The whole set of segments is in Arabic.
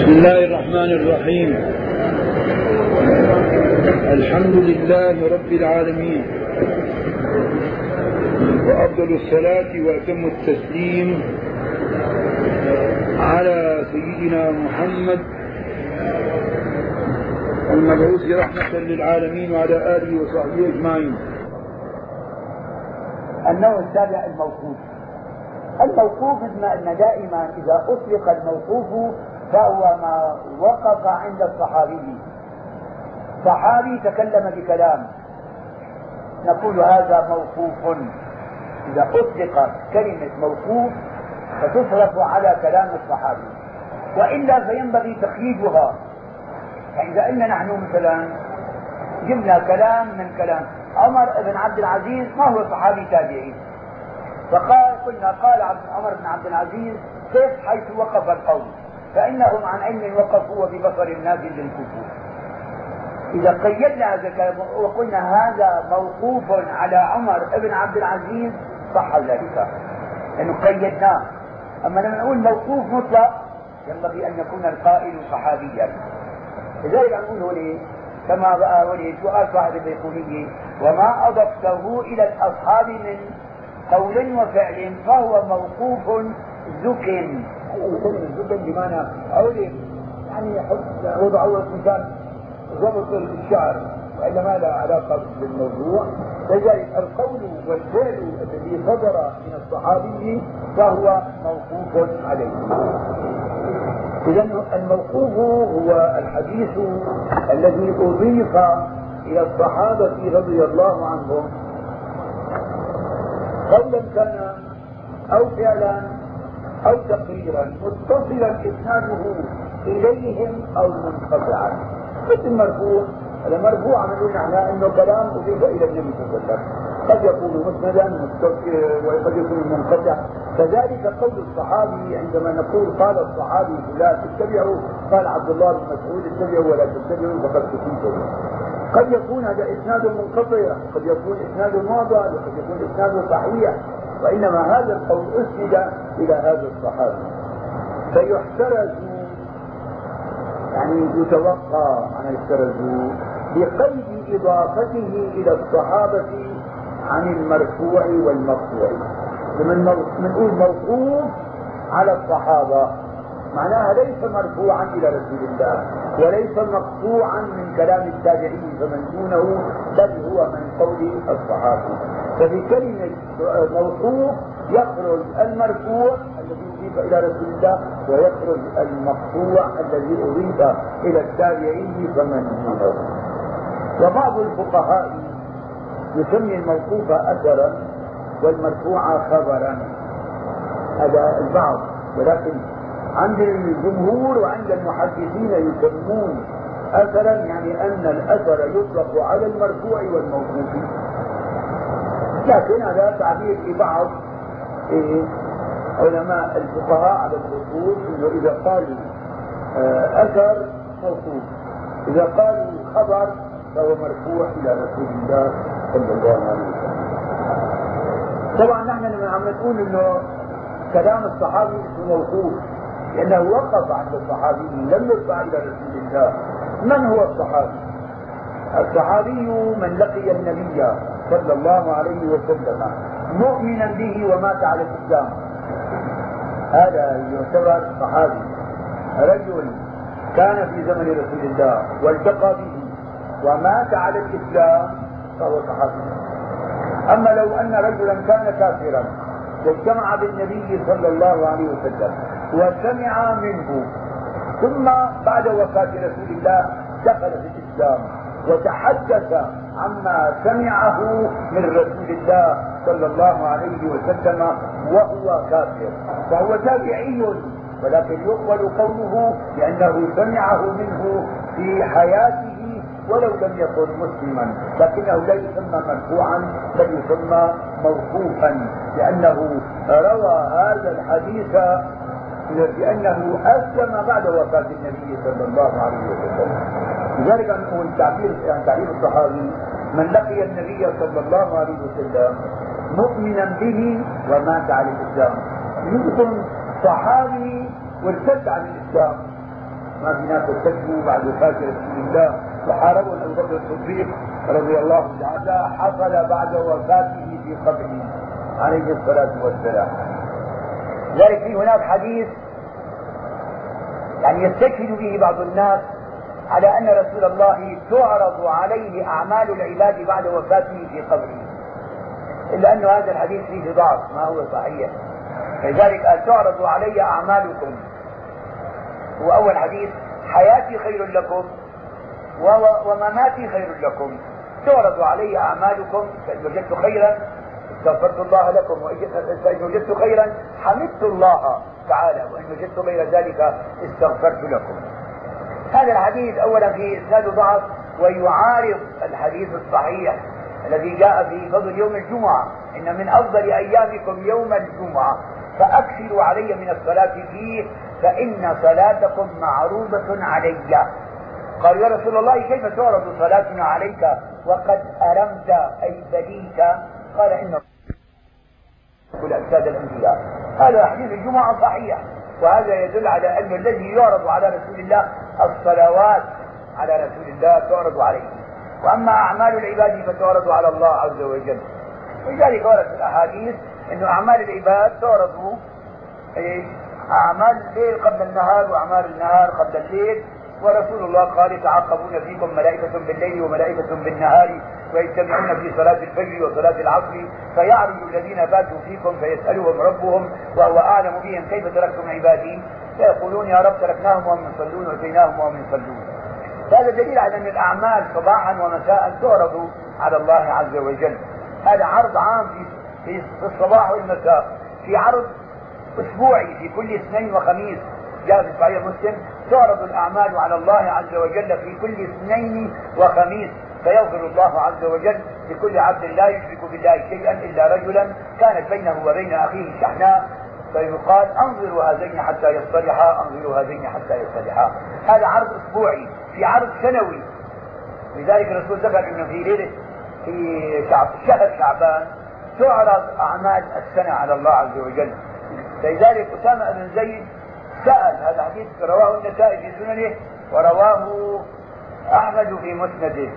بسم الله الرحمن الرحيم. الحمد لله رب العالمين. وأفضل الصلاة وأتم التسليم على سيدنا محمد المبعوث رحمة للعالمين وعلى آله وصحبه أجمعين. النوع السابع الموقوف. الموقوف بما أن دائما إذا أطلق الموقوف فهو ما وقف عند الصحابي. صحابي تكلم بكلام. نقول هذا موقوف. إذا أطلقت كلمة موقوف فتصرف على كلام الصحابي. وإلا فينبغي تخييجها فإذا قلنا نحن مثلا جبنا كلام من كلام عمر بن عبد العزيز ما هو صحابي تابعي فقال قلنا قال عمر بن عبد العزيز كيف حيث وقف القول فإنهم عن علم وقفوا وببصر الناس للكفور. إذا قيدنا هذا الكلام وقلنا هذا موقوف على عمر بن عبد العزيز صح ذلك. لأنه قيدناه. أما لما نقول موقوف مطلق ينبغي أن يكون القائل صحابيا. لذلك نقول هنا كما بقى هنا سؤال صاحب البيقونية وما أضفته إلى الأصحاب من قول وفعل فهو موقوف زكن الزكن بمعنى أولي يعني يحط وضع الإنسان ضبط الشعر والا ما له علاقه بالموضوع لذلك القول والفعل الذي صدر من الصحابي فهو موقوف عليه اذا الموقوف هو الحديث الذي اضيف إلى الصحابه رضي الله عنهم قولا كان أو فعلا أو تقريرا متصلا اسناده إليهم أو منقطعا. مثل مرفوع هذا مرفوع نقول نحن إنه كلام أضيف إلى النبي صلى الله عليه وسلم قد يكون مسندا وقد يكون منقطع. كذلك قول الصحابي عندما نقول قال الصحابي لا تتبعوا قال عبد الله بن مسعود اتبعوا ولا تتبعوا فقد كنتم. قد يكون هذا إسناد منقطع قد يكون إسناد معضل وقد يكون إسناد صحيح. وانما هذا القول أسند إلى هذا الصحابي. فيحترز يعني يتوقع أن يحترز بقيد إضافته إلى الصحابة عن المرفوع والمقطوع. من موقوف على الصحابة. معناها ليس مرفوعا إلى رسول الله وليس مقطوعا من كلام التابعين فمن دونه بل هو من قول الصحابة. ففي كلمة موقوف يخرج المرفوع الذي أضيف إلى رسول الله ويخرج المقطوع الذي أضيف إلى التابعين فمن دونه. وبعض الفقهاء يسمي الموقوف أثرا والمرفوع خبرا. هذا البعض ولكن عند الجمهور وعند المحدثين يسمون اثرا يعني أن الأثر يطلق على المرفوع والموقوف. لكن هذا تعبير لبعض إيه علماء الفقهاء على الخصوص إنه إذا قالوا آه، أثر موقوف. إذا قالوا خبر فهو مرفوع إلى رسول الله صلى الله عليه وسلم. طبعا نحن لما عم نقول إنه كلام الصحابي موقوف. لأنه وقف عند الصحابي لم يرفع إلى رسول الله. من هو الصحابي؟ الصحابي من لقي النبي صلى الله عليه وسلم مؤمنا به ومات على الإسلام. هذا يعتبر صحابي رجل كان في زمن رسول الله والتقى به ومات على الإسلام فهو صحابي. أما لو أن رجلا كان كافرا واجتمع بالنبي صلى الله عليه وسلم. وسمع منه. ثم بعد وفاة رسول الله دخل في الإسلام وتحدث عما سمعه من رسول الله صلى الله عليه وسلم وهو كافر. فهو تابعي ولكن يقبل قوله لأنه سمعه منه في حياته ولو لم يكن مسلما. لكنه لا يسمى مرفوعا بل يسمى موقوفا لأنه روى هذا الحديث بأنه أسلم بعد وفاة النبي صلى الله عليه وسلم. لذلك نقول تعبير يعني تعبير الصحابي من لقي النبي صلى الله عليه وسلم مؤمنا به ومات على الإسلام. يكون صحابي وارتد عن الإسلام. ما في ناس ارتكبوا بعد وفاة رسول الله. وحاربوا أبو بكر الصديق رضي الله تعالى حصل بعد وفاته في قبره عليه الصلاة والسلام. لذلك في هناك حديث يعني يستشهد به بعض الناس على أن رسول الله تعرض عليه أعمال العباد بعد وفاته في قبره. إلا أن هذا الحديث فيه ضعف ما هو صحيح. لذلك قال تعرض علي أعمالكم. هو أول حديث حياتي خير لكم ومماتي خير لكم. تعرض علي أعمالكم فإن وجدت خيرا استغفرت الله لكم فإن وجدت خيرا حمدت الله تعالى وإن وجدت غير ذلك استغفرت لكم. هذا الحديث أولا في إسناد ضعف ويعارض الحديث الصحيح الذي جاء في فضل يوم الجمعة. إن من أفضل أيامكم يوم الجمعة. فأكثروا علي من الصلاة فيه فإن صلاتكم معروضة علي. قالوا يا رسول الله كيف تعرض صلاتنا عليك؟ وقد أرمت أي بليت قال إن كل أجساد الأنبياء. هذا حديث الجمعة صحيح وهذا يدل على أن الذي يعرض على رسول الله الصلوات على رسول الله تعرض عليه. وأما أعمال العباد فتعرض على الله عز وجل. ولذلك في الأحاديث أن أعمال العباد تعرض إيه؟ أعمال الليل قبل النهار وأعمال النهار قبل الليل. ورسول الله قال يتعاقبون فيكم ملائكة بالليل وملائكة بالنهار. ويجتمعون في صلاة الفجر وصلاة العصر فيعرج الذين باتوا فيكم فيسألهم ربهم وهو أعلم بهم. كيف تركتم عبادي؟ فيقولون يا رب تركناهم وهم يصلون وأتيناهم وهم يصلون. هذا دليل على أن الأعمال صباحا ومساء تعرض على الله عز وجل. هذا عرض عام في في الصباح والمساء. في عرض أسبوعي في كل اثنين وخميس. جاء في صحيح مسلم. تعرض الأعمال على الله عز وجل في كل اثنين وخميس. فيغفر الله عز وجل لكل عبد لا يشرك بالله شيئا إلا رجلا كانت بينه وبين أخيه شحناء فيقال أنظروا هذين حتى يصطلحا أنظروا هذين حتى يصطلحا. هذا عرض أسبوعي في عرض سنوي. لذلك الرسول ذكر إنه في ليلة في شعب شهر شعبان تعرض أعمال السنة على الله عز وجل. لذلك أسامة بن زيد سأل هذا حديث رواه النسائي في سننه ورواه أحمد في مسنده.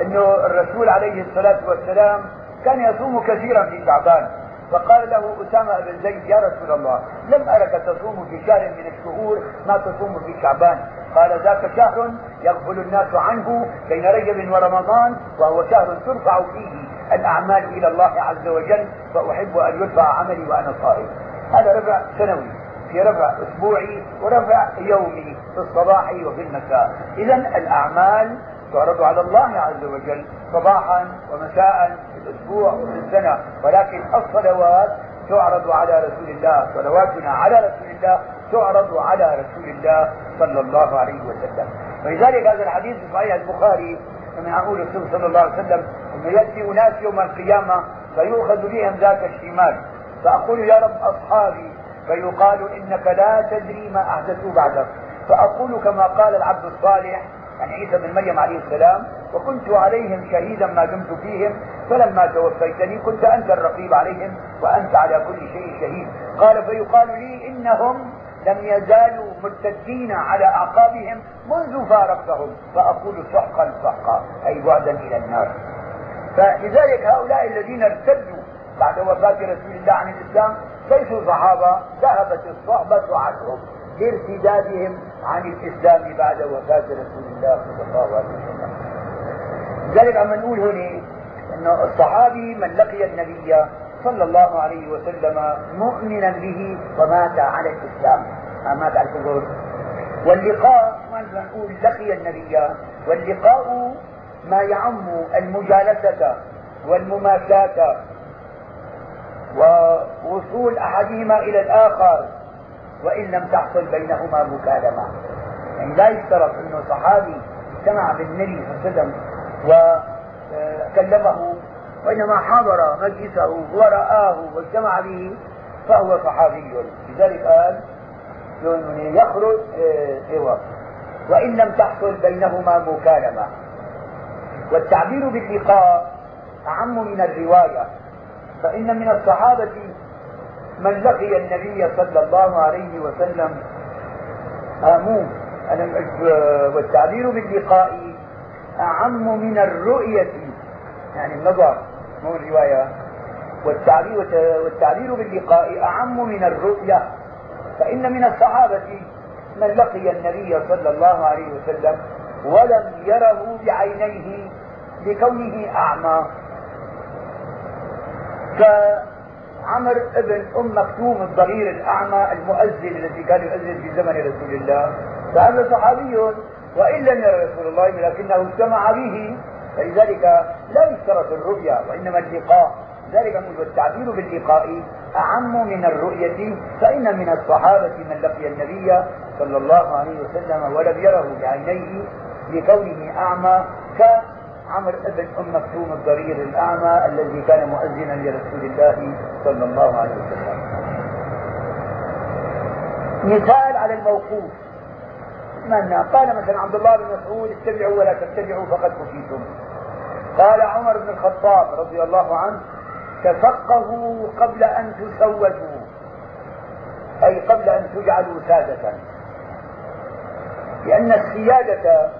أنه الرسول عليه الصلاة والسلام كان يصوم كثيرا في شعبان. فقال له أسامة بن زيد يا رسول الله لم أرك تصوم في شهر من الشهور ما تصوم في شعبان؟ قال ذاك شهر يغفل الناس عنه بين رجب ورمضان وهو شهر ترفع فيه الأعمال إلى الله عز وجل فأحب أن يرفع عملي وأنا صائم. هذا ربع سنوي في رفع أسبوعي ورفع يومي في الصباح وفي المساء. اذا الأعمال تعرض على الله عز وجل صباحا ومساء في الأسبوع وفي السنة ولكن الصلوات تعرض على رسول الله صلواتنا على رسول الله تعرض على رسول الله صلى الله عليه وسلم. ولذلك هذا الحديث في صحيح البخاري من عقول الرسول صلى الله عليه وسلم انه ياتي اناس يوم القيامة فيؤخذ بهم ذاك الشمال. فأقول يا رب أصحابي فيقال إنك لا تدري ما أحدثوا بعدك. فأقول كما قال العبد الصالح عن عيسى بن مريم عليه السلام وكنت عليهم شهيدا ما دمت فيهم فلما توفيتني كنت أنت الرقيب عليهم وأنت على كل شيء شهيد. قال فيقال لي إنهم لم يزالوا مرتدين على أعقابهم منذ فارقتهم فأقول سحقا سحقا أي بعدا إلى النار. فلذلك هؤلاء الذين ارتدوا بعد وفاة رسول الله عن الإسلام ليسوا صحابة ذهبت الصحبة عنهم لارتدادهم عن الإسلام بعد وفاة رسول الله صلى الله عليه وسلم. لذلك عم نقول هنا انه الصحابي من لقي النبي صلى الله عليه وسلم مؤمنا به ومات على الإسلام. ما مات على الكفر. واللقاء ما نقول لقي النبي واللقاء ما يعم المجالسة والمماساة ووصول أحدهما إلى الآخر. وإن لم تحصل بينهما مكالمة. يعني لا يشترط إنه صحابي سمع بالنبي صلى الله عليه وسلم وكلمه وإنما حضر مجلسه ورآه واجتمع به فهو صحابي. لذلك قال يخرج إيه وإن لم تحصل بينهما مكالمة. والتعبير باللقاء أعم من الرواية فإن من الصحابة من لقي النبي صلى الله عليه وسلم آمون. والتعبير باللقاء أعم من الرؤية يعني النظر مو الرواية. والتعبير, والتعبير باللقاء أعم من الرؤية. فإن من الصحابة من لقي النبي صلى الله عليه وسلم ولم يره بعينيه لكونه أعمى. كعمر ابن أم مكتوم الضرير الأعمى المؤذن الذي كان يؤذن في زمن رسول الله. فهذا صحابي وإن لم ير رسول الله لكنه اجتمع به. فلذلك لا يشترط الرؤيا وإنما اللقاء. ذلك نقول التعبير باللقاء أعم من الرؤية فإن من الصحابة من لقي النبي صلى الله عليه وسلم ولم يره بعينيه لكونه أعمى كعمر بن أم مكتوم الضرير الأعمى الذي كان مؤذنا لرسول الله صلى الله عليه وسلم. مثال على الموقوف. من قال مثلا عبد الله بن مسعود اتبعوا ولا تتبعوا فقد كفيتم قال عمر بن الخطاب رضي الله عنه تفقهوا قبل أن تسودوا. أي قبل أن تجعلوا سادة. لأن السيادة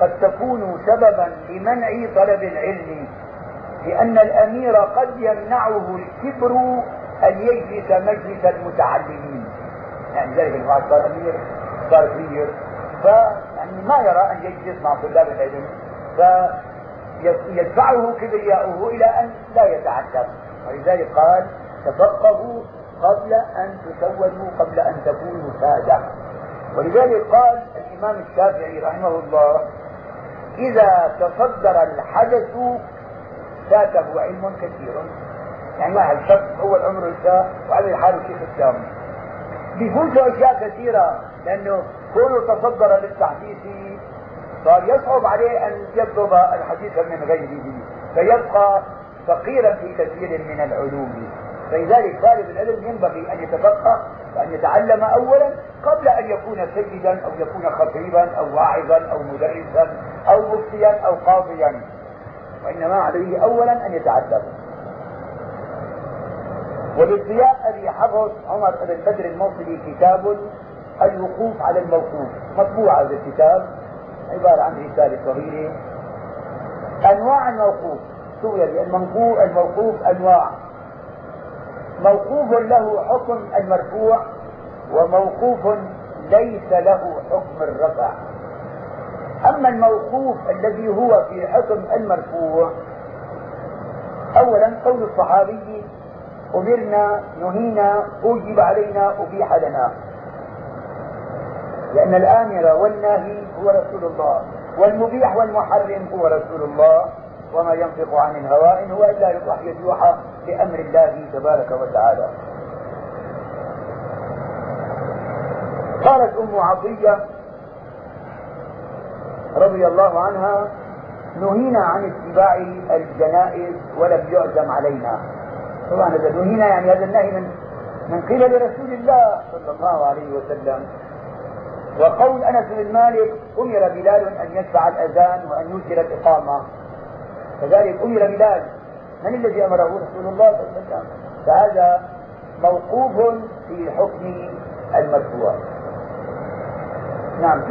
قد تكون سببا لمنع طلب العلم لأن الأمير قد يمنعه الكبر أن يجلس مجلس المتعلمين. يعني ذلك الواحد صار أمير صار كبير. فيعني ما يرى أن يجلس مع طلاب العلم. فيدفعه كبرياؤه إلى أن لا يتعلم. ولذلك قال تفقهوا قبل أن تسودوا قبل أن تكونوا سادة. ولذلك قال الإمام الشافعي رحمه الله إذا تصدر الحدث فاته علم كثير. يعني واحد شخص أول عمره الشاب وعمل حاله شيخ الشام بيفوتوا أشياء كثيرة لأنه كونه تصدر للتحديث صار يصعب عليه أن يطلب الحديث من غيره فيبقى فقيرا في كثير من العلوم. فلذلك طالب العلم ينبغي أن يتفقه وأن يتعلم أولا قبل أن يكون سيدا أو يكون خطيبا أو واعظا أو مدرسا أو مفتيا أو قاضيا. وإنما عليه أولا أن يتعلم. وللضياء أبي حفظ عمر بن بدر الموصلي كتاب الوقوف على الموقوف. مطبوع هذا الكتاب عبارة عن رسالة صغيرة. أنواع الموقوف. سوريا الموقوف الموقوف أنواع. موقوف له حكم المرفوع وموقوف ليس له حكم الرفع. أما الموقوف الذي هو في حكم المرفوع أولا قول الصحابي أمرنا نهينا أوجب علينا أبيح لنا. لأن الآمر والناهي هو رسول الله والمبيح والمحرم هو رسول الله. وما ينطق عن الهوى إن هو إلا يوحى يوحى بأمر الله تبارك وتعالى. قالت أم عطية رضي الله عنها نهينا عن اتباع الجنائز ولم يعزم علينا. طبعا هذا نهينا يعني هذا النهي من من قبل رسول الله صلى الله عليه وسلم. وقول أنس بن مالك أمر بلال أن يدفع الأذان وأن يوتر الإقامة. كذلك أمر بلال. من الذي أمره رسول الله صلى الله عليه وسلم؟ فهذا موقوف في حكم المرفوع نعم.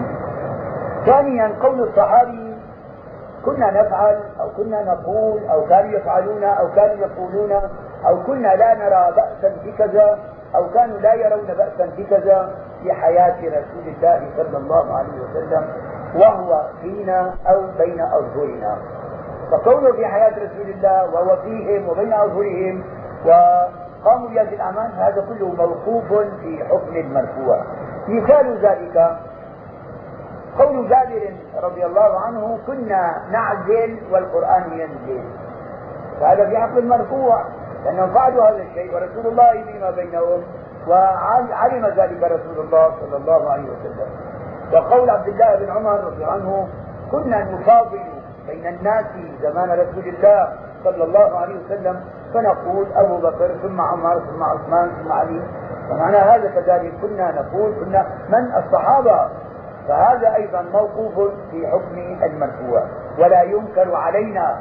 ثانيا قول الصحابي كنا نفعل أو كنا نقول أو كانوا يفعلون أو كانوا يقولون أو كنا لا نرى بأسا بكذا أو كانوا لا يرون بأسا بكذا في حياة رسول الله صلى الله عليه وسلم وهو فينا أو بين اظهرنا فكونه في حياة رسول الله وهو فيهم وبين أظهرهم وقاموا بهذه الاعمال هذا كله موقوف في حكم المرفوع مثال ذلك قول جابر رضي الله عنه كنا نعزل والقرآن ينزل. فهذا في حق المرفوع لأنهم فعلوا هذا الشيء ورسول الله فيما بينهم وعلم ذلك رسول الله صلى الله عليه وسلم. وقول عبد الله بن عمر رضي الله عنه كنا نفاضل بين الناس زمان رسول الله صلى الله عليه وسلم فنقول أبو بكر ثم عمر ثم عثمان ثم علي. ومعنى هذا كذلك كنا نقول كنا من الصحابة. فهذا أيضا موقوف في حكم المرفوع. ولا ينكر علينا.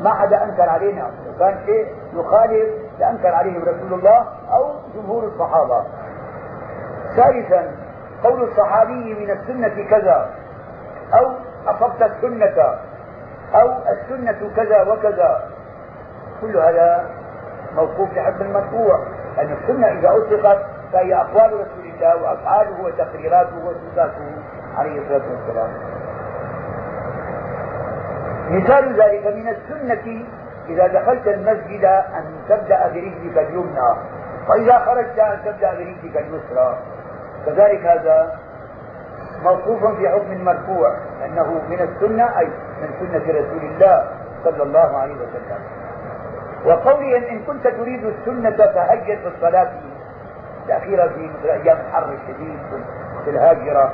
ما حدا أنكر علينا. لو كان شيء يخالف لأنكر عليهم رسول الله أو جمهور الصحابة. ثالثا قول الصحابي من السنة كذا أو أصبت السنة أو السنة كذا وكذا. كل هذا موقوف لحد المرفوع لأن السنة إذا أطلقت فهي أقوال رسول الله وأفعاله وتقريراته وصفاته عليه الصلاة والسلام. مثال ذلك من السنة إذا دخلت المسجد أن تبدأ برجلك اليمنى وإذا خرجت أن تبدأ برجلك اليسرى. كذلك هذا موقوف في حكم مرفوع أنه من السنة أي من سنة رسول الله صلى الله عليه وسلم. وقولي إن كنت تريد السنة فهجر في الصلاة الأخيرة في أيام الحر الشديد في الهاجرة.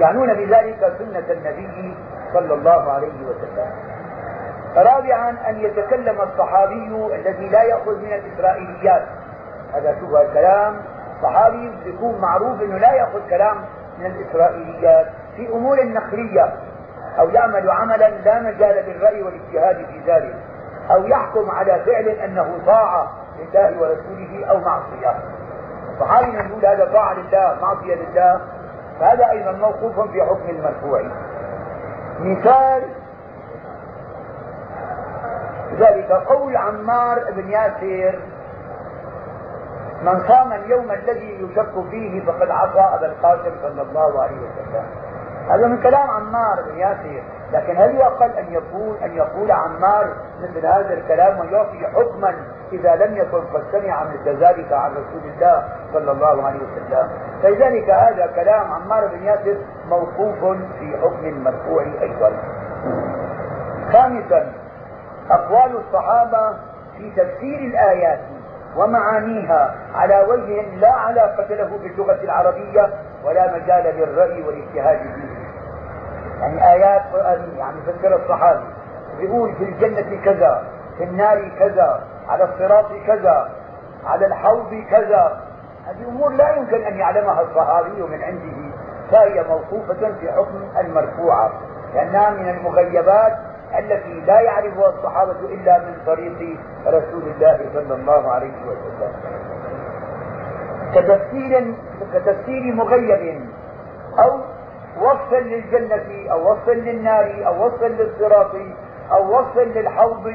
يعنون بذلك سنة النبي صلى الله عليه وسلم. رابعا أن يتكلم الصحابي الذي لا يأخذ من الإسرائيليات. هذا شوف الكلام. صحابي يكون معروف أنه لا يأخذ كلام من الإسرائيليات في أمور نقلية أو يعمل عملا لا مجال للرأي والاجتهاد في ذلك أو يحكم على فعل أنه طاعة لله ورسوله أو معصية. صحابي نقول هذا طاعة لله معصية لله فهذا أيضا موقوف في حكم المرفوع. مثال ذلك قول عمار بن ياسر من صام اليوم الذي يشك فيه فقد عصى أبا القاسم صلى الله عليه وسلم. هذا من كلام عمار بن ياسر. لكن هل يقل أن يقول أن يقول عمار مثل هذا الكلام ويعطي حكما إذا لم يكن قد سمع مثل ذلك عن رسول الله صلى الله عليه وسلم؟ فلذلك هذا كلام عمار بن ياسر موقوف في حكم المرفوع أيضا. خامسا أقوال الصحابة في تفسير الآيات. ومعانيها على وجه لا علاقة له باللغة العربية ولا مجال للرأي والاجتهاد فيه. يعني آيات قرآنية يعني فسر الصحابي يقول في الجنة كذا في النار كذا على الصراط كذا على الحوض كذا. هذه أمور لا يمكن أن يعلمها الصحابي من عنده. فهي موصوفة في حكم المرفوعة. لأنها من المغيبات التي لا يعرفها الصحابة إلا من طريق رسول الله صلى الله عليه وسلم. كتفسير كتفسير مغيب أو وصف للجنة أو وصف للنار أو وصف للصراط أو وصف للحوض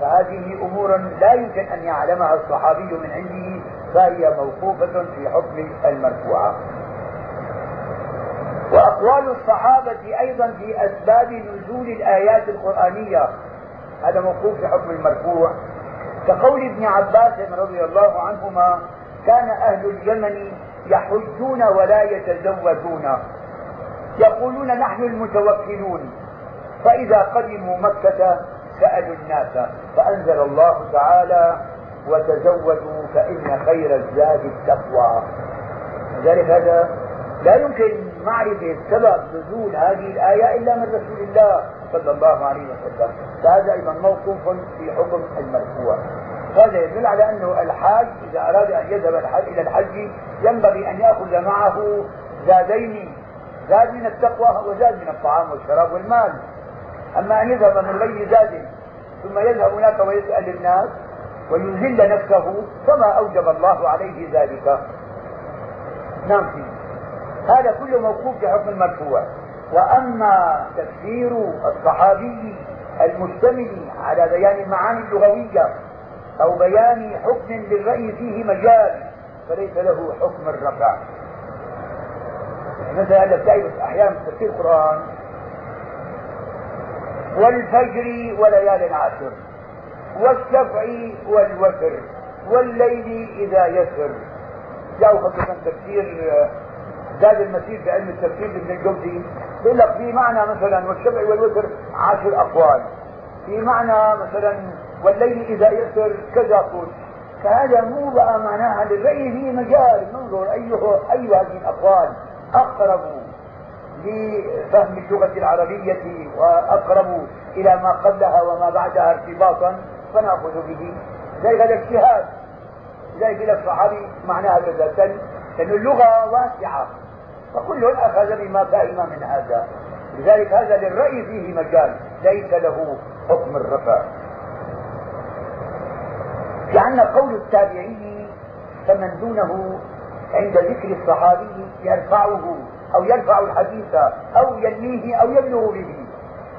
فهذه أمور لا يمكن أن يعلمها الصحابي من عنده فهي موقوفة في حكم المرفوعة. وأقوال الصحابة أيضا في أسباب نزول الآيات القرآنية. هذا موقوف في حكم المرفوع. كقول ابن عباس رضي الله عنهما كان أهل اليمن يحجون ولا يتزوجون. يقولون نحن المتوكلون. فإذا قدموا مكة سألوا الناس. فأنزل الله تعالى وتزودوا فإن خير الزاد التقوى. لذلك هذا لا يمكن معرفة سبب نزول هذه الآية إلا من رسول الله صلى الله عليه وسلم. فهذا أيضا موقوف في حكم المرفوع. هذا يدل على أنه الحاج إذا أراد أن يذهب الحج إلى الحج ينبغي أن يأخذ معه زادين. زاد من التقوى وزاد من الطعام والشراب والمال. أما أن يذهب من غير زاد ثم يذهب هناك ويسأل الناس ويذل نفسه فما أوجب الله عليه ذلك. نعم فيه هذا كله موقوف في حكم المرفوع وأما تفسير الصحابي المشتمل على بيان المعاني اللغوية أو بيان حكم للرأي فيه مجال فليس له حكم الرفع. مثلا هلا بتعرف أحيانا تفسير القرآن والفجر وليال العشر والشفع والوتر والليل إذا يسر. جاءوا خصوصا تفسير زاد المسير علم التفسير ابن الجوزي بيقول لك في معنى مثلا والشفع والوتر عشر أقوال. في معنى مثلا والليل إذا يسر كذا قل فهذا مو بقى معناها للرأي في مجال. ننظر أيه أي هذه الأقوال. أقرب لفهم اللغة العربية وأقرب إلى ما قبلها وما بعدها ارتباطا فنأخذ به. ذلك هذا اجتهاد لذلك الصحابي معناها كذا لأن اللغة واسعة. فكل أخذ بما فهم من هذا. لذلك هذا للرأي فيه مجال. ليس له حكم الرفع. لأن قول التابعي فمن دونه عند ذكر الصحابي يرفعه أو يرفع الحديث أو ينميه أو يبلغ به.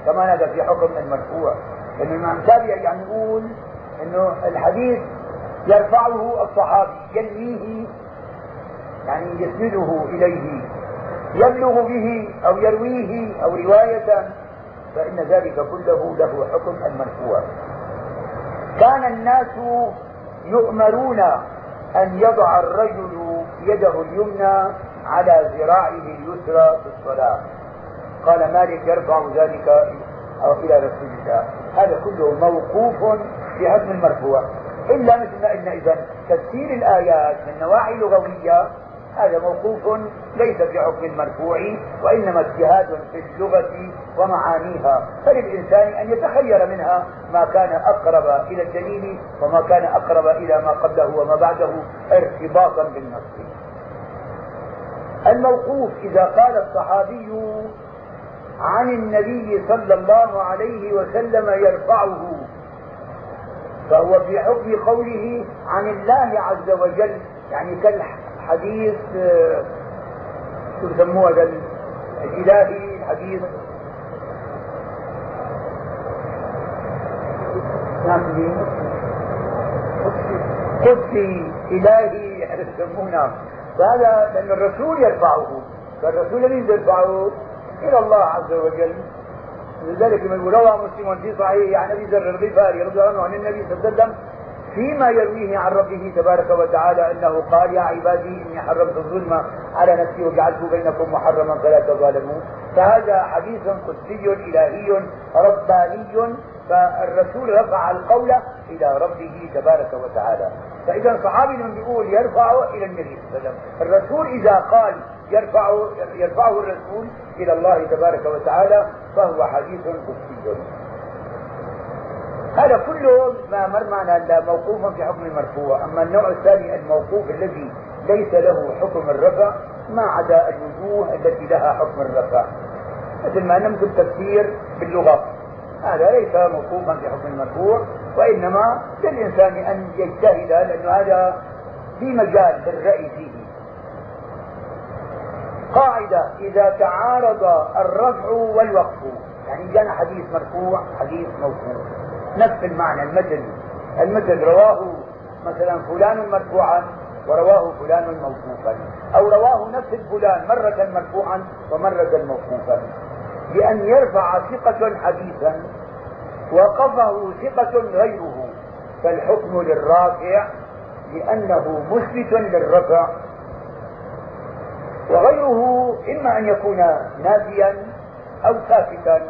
كما هذا في حكم المرفوع. لأن الإمام الشافعي يعني يقول أنه الحديث يرفعه الصحابي ينميه يعني يسنده إليه. يبلغ به أو يرويه أو رواية فإن ذلك كله له حكم المرفوع كان الناس يؤمرون أن يضع الرجل يده اليمنى على ذراعه اليسرى في الصلاة. قال مالك يرفع ذلك أو إلى رسول الله. هذا كله موقوف في حكم المرفوع. إلا مثل ما قلنا إذا تفسير الآيات من نواحي لغوية هذا موقوف ليس في حكم المرفوع وإنما اجتهاد في اللغة ومعانيها. فللإنسان أن يتخير منها ما كان أقرب إلى الدليل وما كان أقرب إلى ما قبله وما بعده ارتباطا بالنص الموقوف إذا قال الصحابي عن النبي صلى الله عليه وسلم يرفعه فهو في حكم قوله عن الله عز وجل يعني كالحديث شو يسموه هذا؟ الإلهي الحديث. قدسي. إلهي يسمونه فهذا لأن الرسول يرفعه. فالرسول الذي يرفعه إلى الله عز وجل. لذلك من روى مسلم في صحيح عن أبي ذر الغفاري رضي الله عنه عن النبي صلى الله عليه وسلم فيما يرويه عن ربه تبارك وتعالى أنه قال يا عبادي إني حرمت الظلم على نفسي وجعلته بينكم محرما فلا تظالموا فهذا حديث قدسي إلهي رباني فالرسول رفع القول إلى ربه تبارك وتعالى. فإذا الصحابي من بيقول يرفعه إلى النبي صلى الله عليه وسلم. الرسول إذا قال يرفعه يرفعه الرسول إلى الله تبارك وتعالى فهو حديث قدسي. هذا كله ما مر معنا موقوفا في حكم المرفوع. أما النوع الثاني الموقوف الذي ليس له حكم الرفع ما عدا الوجوه التي لها حكم الرفع. مثل ما نمت التفسير باللغة. هذا ليس موقوفا في حكم المرفوع وإنما للإنسان أن يجتهد لأن هذا في مجال للرأي فيه. قاعدة إذا تعارض الرفع والوقف. يعني جانا حديث مرفوع حديث موقوف. نفس المعنى المثل المثل رواه مثلا فلان مرفوعا ورواه فلان موقوفا. أو رواه نفس الفلان مرة مرفوعا ومرة موقوفا. بأن يرفع ثقة حديثا وقفه ثقة غيره. فالحكم للرافع لأنه مثبت للرفع. وغيره إما أن يكون نافيا أو ثابتا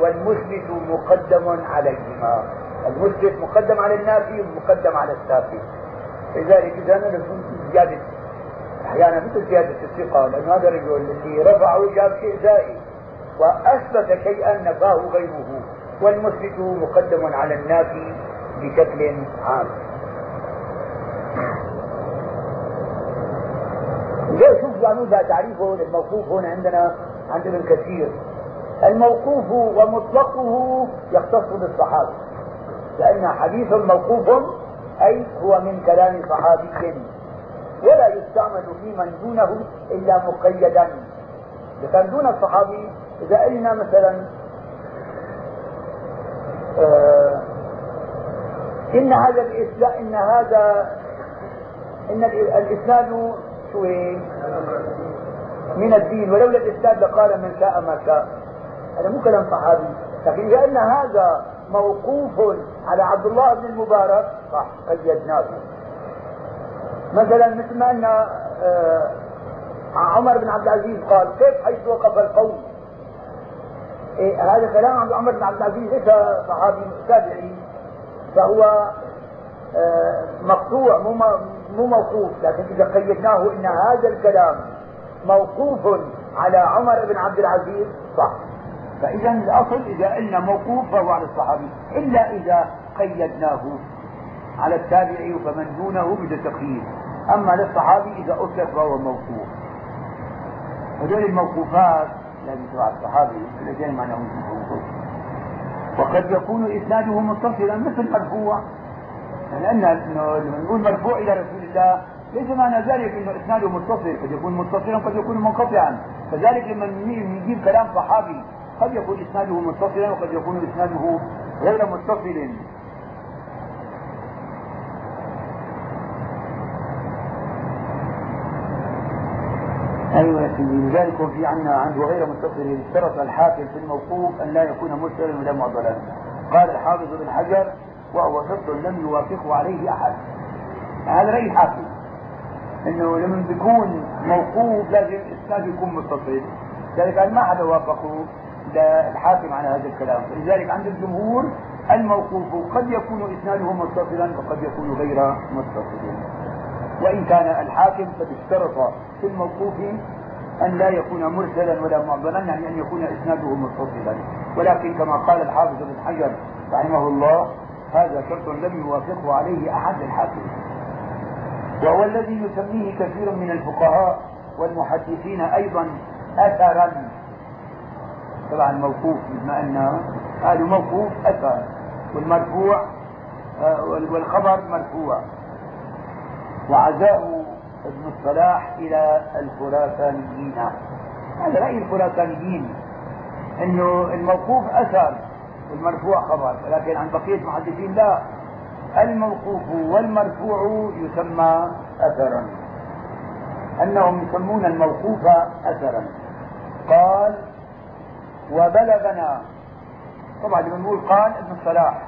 والمثبت مقدم عليهما المثبت مقدم على النافي ومقدم على الثابت لذلك إذا نكون زيادة أحيانا مثل زيادة الثقة لأن هذا الرجل الذي رفعه جاب شيء زائد وأثبت شيئا نفاه غيره. والمثبت مقدم على النافي بشكل عام. شوف قانون تعريفه للموقوف هنا عندنا عند ابن كثير الموقوف ومطلقه يختص بالصحابي لأن حديث موقوف أي هو من كلام صحابي. ولا يستعمل في من دونه إلا مقيدا. كان دون الصحابي إذا قلنا مثلا آه إن هذا الإسلام إن هذا إن الإسلام شو من الدين ولولا الإسلام لقال من شاء ما شاء. هذا مو كلام صحابي. لكن إذا أن هذا موقوف على عبد الله بن المبارك صح قيدناه مثلا مثل ما أن آه عمر بن عبد العزيز قال كيف حيث وقف القوم؟ إيه هذا كلام عمر بن عبد العزيز ليس صحابي تابعي. فهو آه مقطوع مو مو موقوف. لكن إذا قيدناه إن هذا الكلام موقوف على عمر بن عبد العزيز صح. فإذا الأصل إذا قلنا موقوف فهو على الصحابي إلا إذا قيدناه على التابعي فمن دونه بدا تقييد أما للصحابي إذا اطلق فهو موقوف. هذول الموقوفات لازم تبع الصحابي الذين معناهم موقوف. وقد يكون إسناده متصلا مثل مرفوع. لأن لما نقول مرفوع إلى رسول الله ليس معنى ذلك إنه إسناده متصل. قد يكون متصلا قد يكون منقطعا. كذلك لما نجيب كلام صحابي قد يكون إسناده متصلا وقد يكون إسناده غير متصل. أيوه يا سيدي. لذلك في عندنا عنده غير متصل. اشترط الحاكم في الموقوف أن لا يكون مرسلا ولا معضلا. قال الحافظ بن حجر وهو شرط لم يوافقه عليه أحد. هذا راي الحاكم إنه لما بيكون موقوف لازم اسناد يكون متصل. لذلك ما حدا وافقه. الحاكم على هذا الكلام. فلذلك عند الجمهور الموقوف قد يكون إسناده متصلا وقد يكون غير متصل وإن كان الحاكم قد اشترط في الموقوف أن لا يكون مرسلا ولا معضلا يعني أن يكون إسناده متصلا. ولكن كما قال الحافظ بن حجر رحمه الله هذا شرط لم يوافقه عليه أحد الحاكم وهو الذي يسميه كثير من الفقهاء والمحدثين أيضا اثرا طبعا موقوف بما ان قالوا موقوف أثر. والمرفوع آه، والخبر مرفوع. وعزاه ابن الصلاح إلى الخراسانيين. هذا رأي الخراسانيين إنه الموقوف أثر والمرفوع خبر. ولكن عن بقية المحدثين لا. الموقوف والمرفوع يسمى أثرا. أنهم يسمون الموقوف أثرا. قال وبلغنا. طبعا لما نقول قال ابن الصلاح.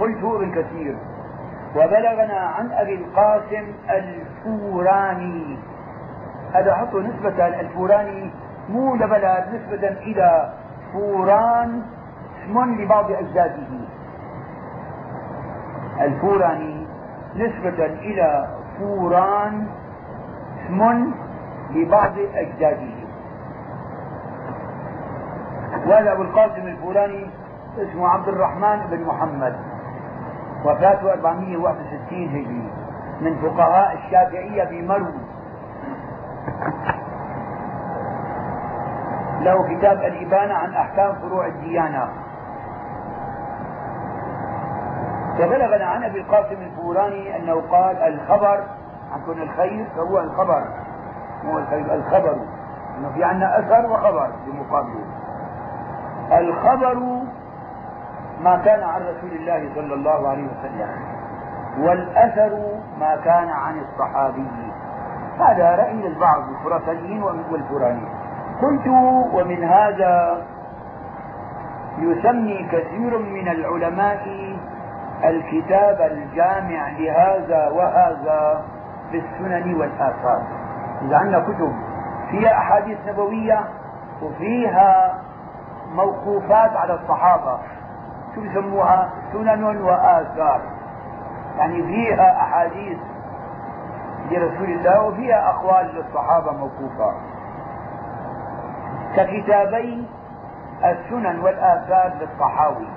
قلت ابن كثير. وبلغنا عن أبي القاسم الفوراني. هذا حطوا نسبة الفوراني. مو لبلد نسبة إلى فوران اسم لبعض أجداده. الفوراني نسبة إلى فوران اسم لبعض أجداده. وهذا أبو القاسم الفوراني اسمه عبد الرحمن بن محمد. وفاته 461 هجري. من فقهاء الشافعية بمرو له كتاب الإبانة عن أحكام فروع الديانة. فبلغنا عن أبي القاسم الفوراني أنه قال الخبر كون الخير فهو الخبر. مو الخير الخبر. إنه في عندنا أثر وخبر بمقابله. الخبر ما كان عن رسول الله صلى الله عليه وسلم والأثر ما كان عن الصحابي. هذا رأي البعض الخراسانيين والفورانيين قلت ومن هذا يسمي كثير من العلماء الكتاب الجامع لهذا وهذا في السنن والآثار. إذا عندنا كتب فيها أحاديث نبوية وفيها موقوفات على الصحابة. شو بسموها سنن وآثار. يعني فيها أحاديث لرسول الله وفيها أقوال للصحابة موقوفة. ككتابي السنن والآثار للصحاوي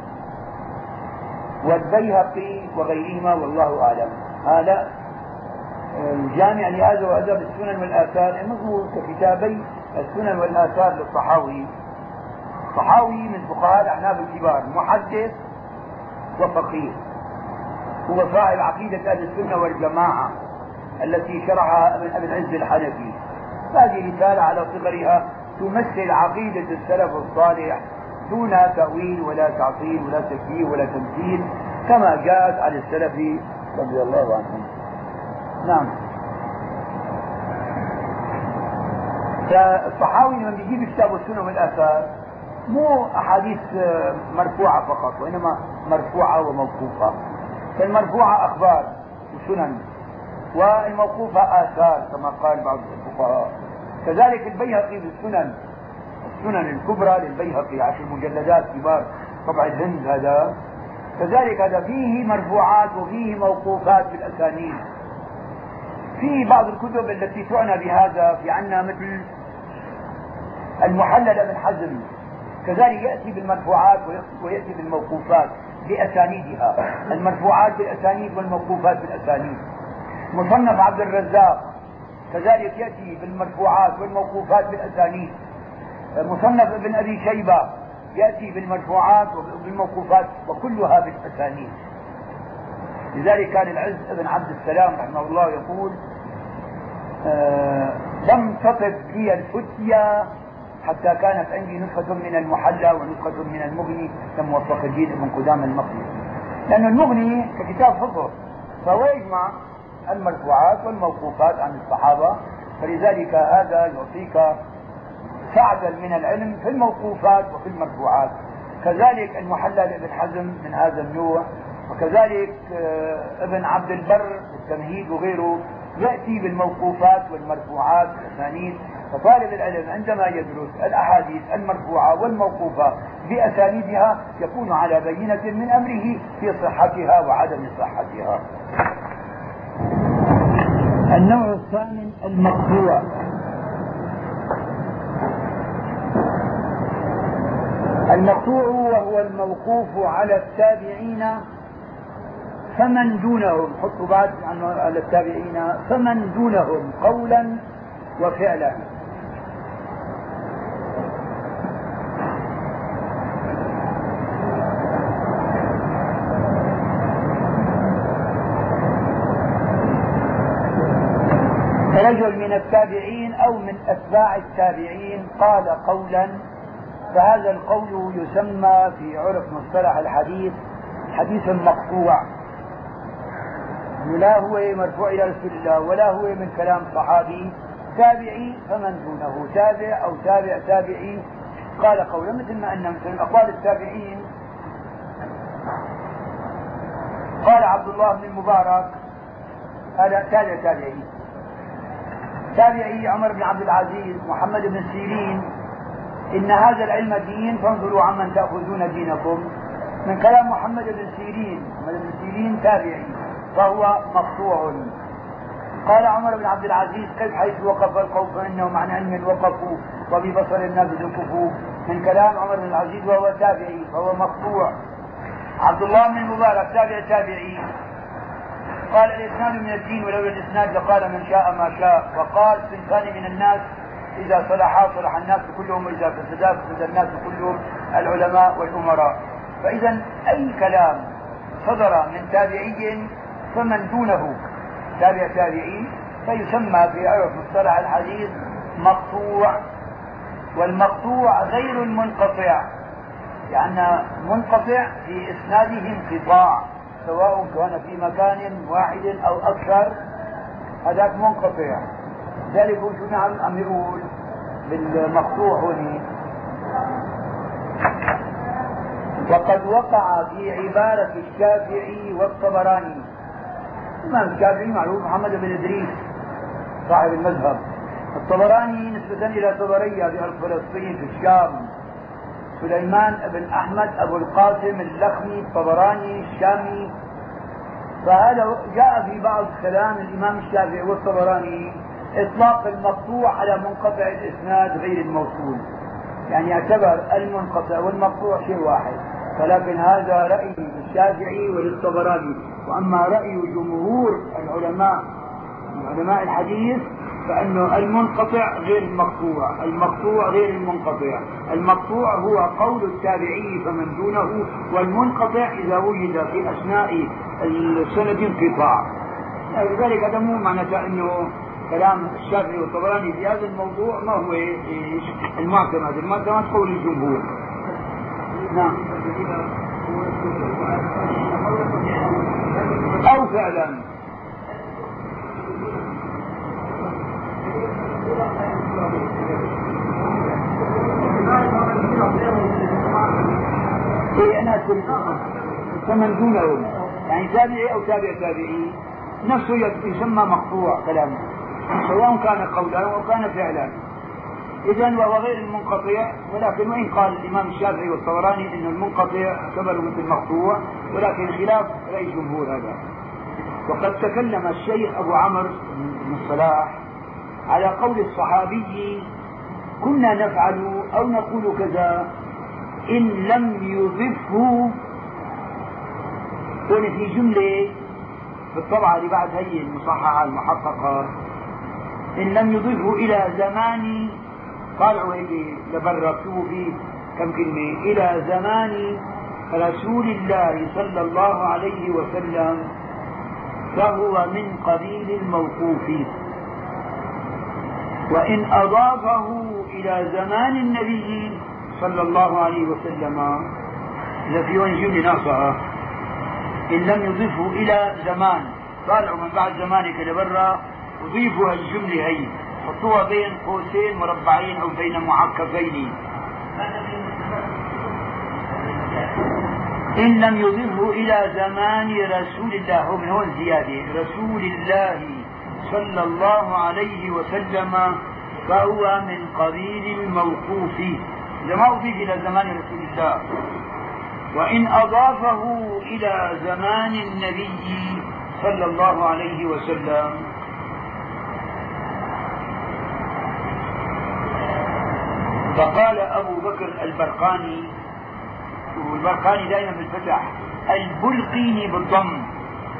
والبيهقي وغيرهما والله أعلم. هذا الجامع لهذا وهذا بالسنن والآثار. المفروض ككتابي السنن والآثار للصحاوي. الصحاوي من فقهاء الأحناف الكبار محدث وفقيه. هو صاحب عقيدة أهل السنة والجماعة التي شرعها ابن أبي العز الحنفي. هذه رسالة على صغرها تمثل عقيدة السلف الصالح دون تأويل ولا تعطيل ولا تكييف ولا تمثيل كما جاءت عن السلف رضي الله عنهم. نعم. فالصحاوي لما بيجيب كتاب السنة والآثار مو أحاديث مرفوعة فقط وإنما مرفوعة وموقوفة. فالمرفوعة أخبار وسنن والموقوفة آثار كما قال بعض الفقهاء. كذلك البيهقي في السنن الكبرى للبيهقي عشر مجلدات كبار طبع الهند هذا. كذلك هذا فيه مرفوعات وفيه موقوفات في الأسانيد. في بعض الكتب التي تعنى بهذا في عنا مثل المحلل ابن حزم. كذلك يأتي بالمرفوعات ويأتي بالموقوفات بأسانيدها. المرفوعات بالأسانيد والموقوفات بالأسانيد. مصنف عبد الرزاق كذلك يأتي بالمرفوعات والموقوفات بالأسانيد. مصنف ابن أبي شيبة يأتي بالمرفوعات وبالموقوفات وكلها بالأسانيد. لذلك كان العز بن عبد السلام رحمه الله يقول آه لم تطب لي الفتيا حتى كانت عندي نسخة من المحلى ونسخة من المغني لموفق الدين بن قدام المقدسي لأن المغني ككتاب فقه فهو يجمع المرفوعات والموقوفات عن الصحابة فلذلك هذا يعطيك سعدا من العلم في الموقوفات وفي المرفوعات. كذلك المحلى لابن حزم من هذا النوع وكذلك آه، ابن عبد البر التمهيد وغيره يأتي بالموقوفات والمرفوعات والأسانيد فطالب العلم عندما يدرس الأحاديث المرفوعة والموقوفة بأسانيدها يكون على بينة من أمره في صحتها وعدم صحتها. النوع الثامن المقطوع المقطوع وهو الموقوف على التابعين فمن دونهم. حطوا بعد على التابعين فمن دونهم قولا وفعلا. رجل من التابعين أو من أتباع التابعين قال قولا فهذا القول يسمى في عرف مصطلح الحديث حديث مقطوع. لا هو مرفوع إلى رسول الله ولا هو من كلام صحابي. تابعي فمن دونه تابع أو تابع تابعي. قال قولا مثل ما أن مثل أقوال التابعين. قال عبد الله بن المبارك هذا تابع تابعي. تابعي عمر بن عبد العزيز محمد بن سيرين. إن هذا العلم دين فانظروا عمن تأخذون دينكم. من كلام محمد بن سيرين محمد بن سيرين تابعي فهو مقطوع قال عمر بن عبد العزيز كيف حيث وقف القوم فانهم عن علم وقفوا وببصر الناس زكفوا من كلام عمر بن العزيز وهو تابعي فهو مقطوع عبد الله بن المبارك تابع تابعي. قال الاسناد من الدين ولولا الإسناد لقال من شاء ما شاء. وقال صنفان من الناس إذا صلحا صلح الناس كلهم واذا فسدا فسد الناس كلهم العلماء والأمراء. فإذا أي كلام صدر من تابعي فمن دونه تابع تابعي فيسمى في عرف مصطلح الحديث مقطوع. والمقطوع غير المنقطع لأن منقطع في إسناده انقطاع. سواء كان في مكان واحد أو أكثر هذاك منقطع. ذلك شو نعم عم يقول بالمقطوع هنا؟ وقد وقع في عبارة الشافعي والطبراني. الإمام الشافعي معروف؟ محمد بن إدريس صاحب المذهب. الطبراني نسبة إلى طبرية بأرض فلسطين في الشام. سليمان بن أحمد أبو القاسم اللخمي الطبراني الشامي. فهذا جاء في بعض كلام الإمام الشافعي والطبراني إطلاق المقطوع على منقطع الإسناد غير الموصول. يعني يعتبر المنقطع والمقطوع شيء واحد. ولكن هذا رأي الشافعي وللطبراني. وأما رأي جمهور العلماء علماء الحديث فأنه المنقطع غير المقطوع المقطوع غير المنقطع. المقطوع هو قول التابعي فمن دونه والمنقطع إذا وجد في أثناء السند انقطاع. لذلك هذا مو معناته أنه كلام الشافعي والطبراني في هذا الموضوع ما هو المعتمد. المعتمد قول الجمهور. نعم. أو فعلا. إيه أنا فمن دونهم يعني تابعي أو تابع تابعي نفسه يسمى مقطوع كلامه سواء كان قولا أو كان فعلا. إذا وهو غير المنقطع ولكن وإن قال الإمام الشافعي والطبراني أن المنقطع يعتبر مثل مقطوع ولكن خلاف رأي الجمهور هذا. وقد تكلم الشيخ أبو عمرو بن الصلاح على قول الصحابي كنا نفعل أو نقول كذا إن لم يضفه. هنا في جملة في الطبعة اللي بعد هي المصححة المحققة. إن لم يضفه إلى زمان طالعوا هيك لبرا فيه كم كلمة؟ إلى زمان رسول الله صلى الله عليه وسلم فهو من قبيل الموقوف وإن أضافه إلى زمان النبي صلى الله عليه وسلم إذا في وين جملة ناقصة إن لم يضفه إلى زمان. طالعوا من بعد زمانك لبرا وضيفوا هالجملة هي حطوها بين قوسين مربعين أو بين معكفين. إن لم يضفه إلى زمان رسول الله هو من هون زيادة رسول الله. صلى الله عليه وسلم فهو من قبيل الموقوف. أضيف إلى زمان رسول الله. وإن أضافه إلى زمان النبي صلى الله عليه وسلم. فقال أبو بكر البرقاني والبرقاني دائما بالفتح البلقيني بالضم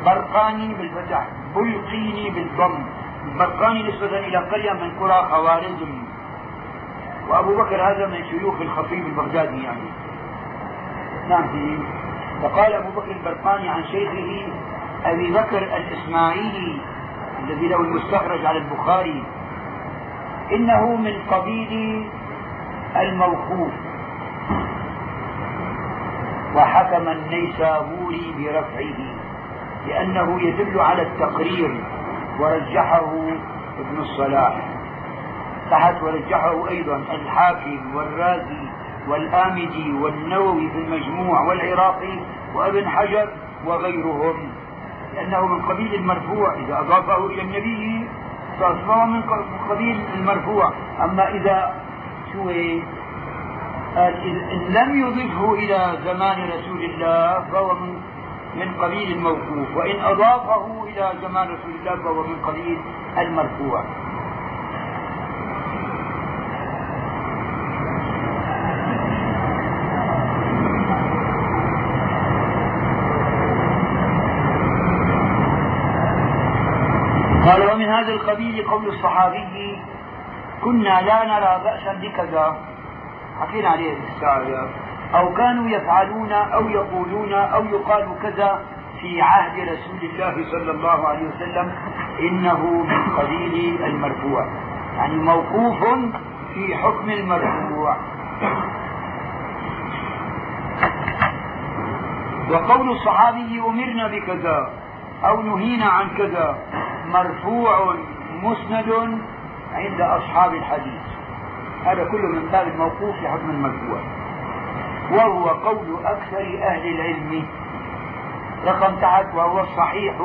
برقاني بالفتح. بلقيني بالضم. برقاني نسبة إلى قرية من قرى خوارزم. وأبو بكر هذا من شيوخ الخطيب البغدادي يعني. نعم. فيه فقال أبو بكر البرقاني عن شيخه أبي بكر الإسماعيلي الذي له المستخرج على البخاري إنه من قبيل الموقوف. وحكم النيسابوري برفعه. لأنه يدل على التقرير ورجحه ابن الصلاح. تحت ورجحه أيضا الحاكم والرازي والآمدي والنووي في المجموع والعراقي وابن حجر وغيرهم. لأنه من قبيل المرفوع إذا أضافه إلى النبي فهو من قبيل المرفوع. أما إذا شو قال إن لم يضفه إلى زمان رسول الله فهو من من قبيل الموقوف وإن أضافه إلى زمان رسول الله فهو من قبيل المرفوع. قال ومن هذا القبيل قول الصحابي كنا لا نرى بأسا بكذا. حكينا عليه الساعة أو كانوا يفعلون أو يقولون أو يقال كذا في عهد رسول الله صلى الله عليه وسلم إنه من قبيل المرفوع. يعني موقوف في حكم المرفوع. وقول الصحابي أمرنا بكذا أو نهينا عن كذا مرفوع مسند عند أصحاب الحديث. هذا كله من باب الموقوف في حكم المرفوع. وهو قول أكثر أهل العلم. رقم تحت وهو الصحيح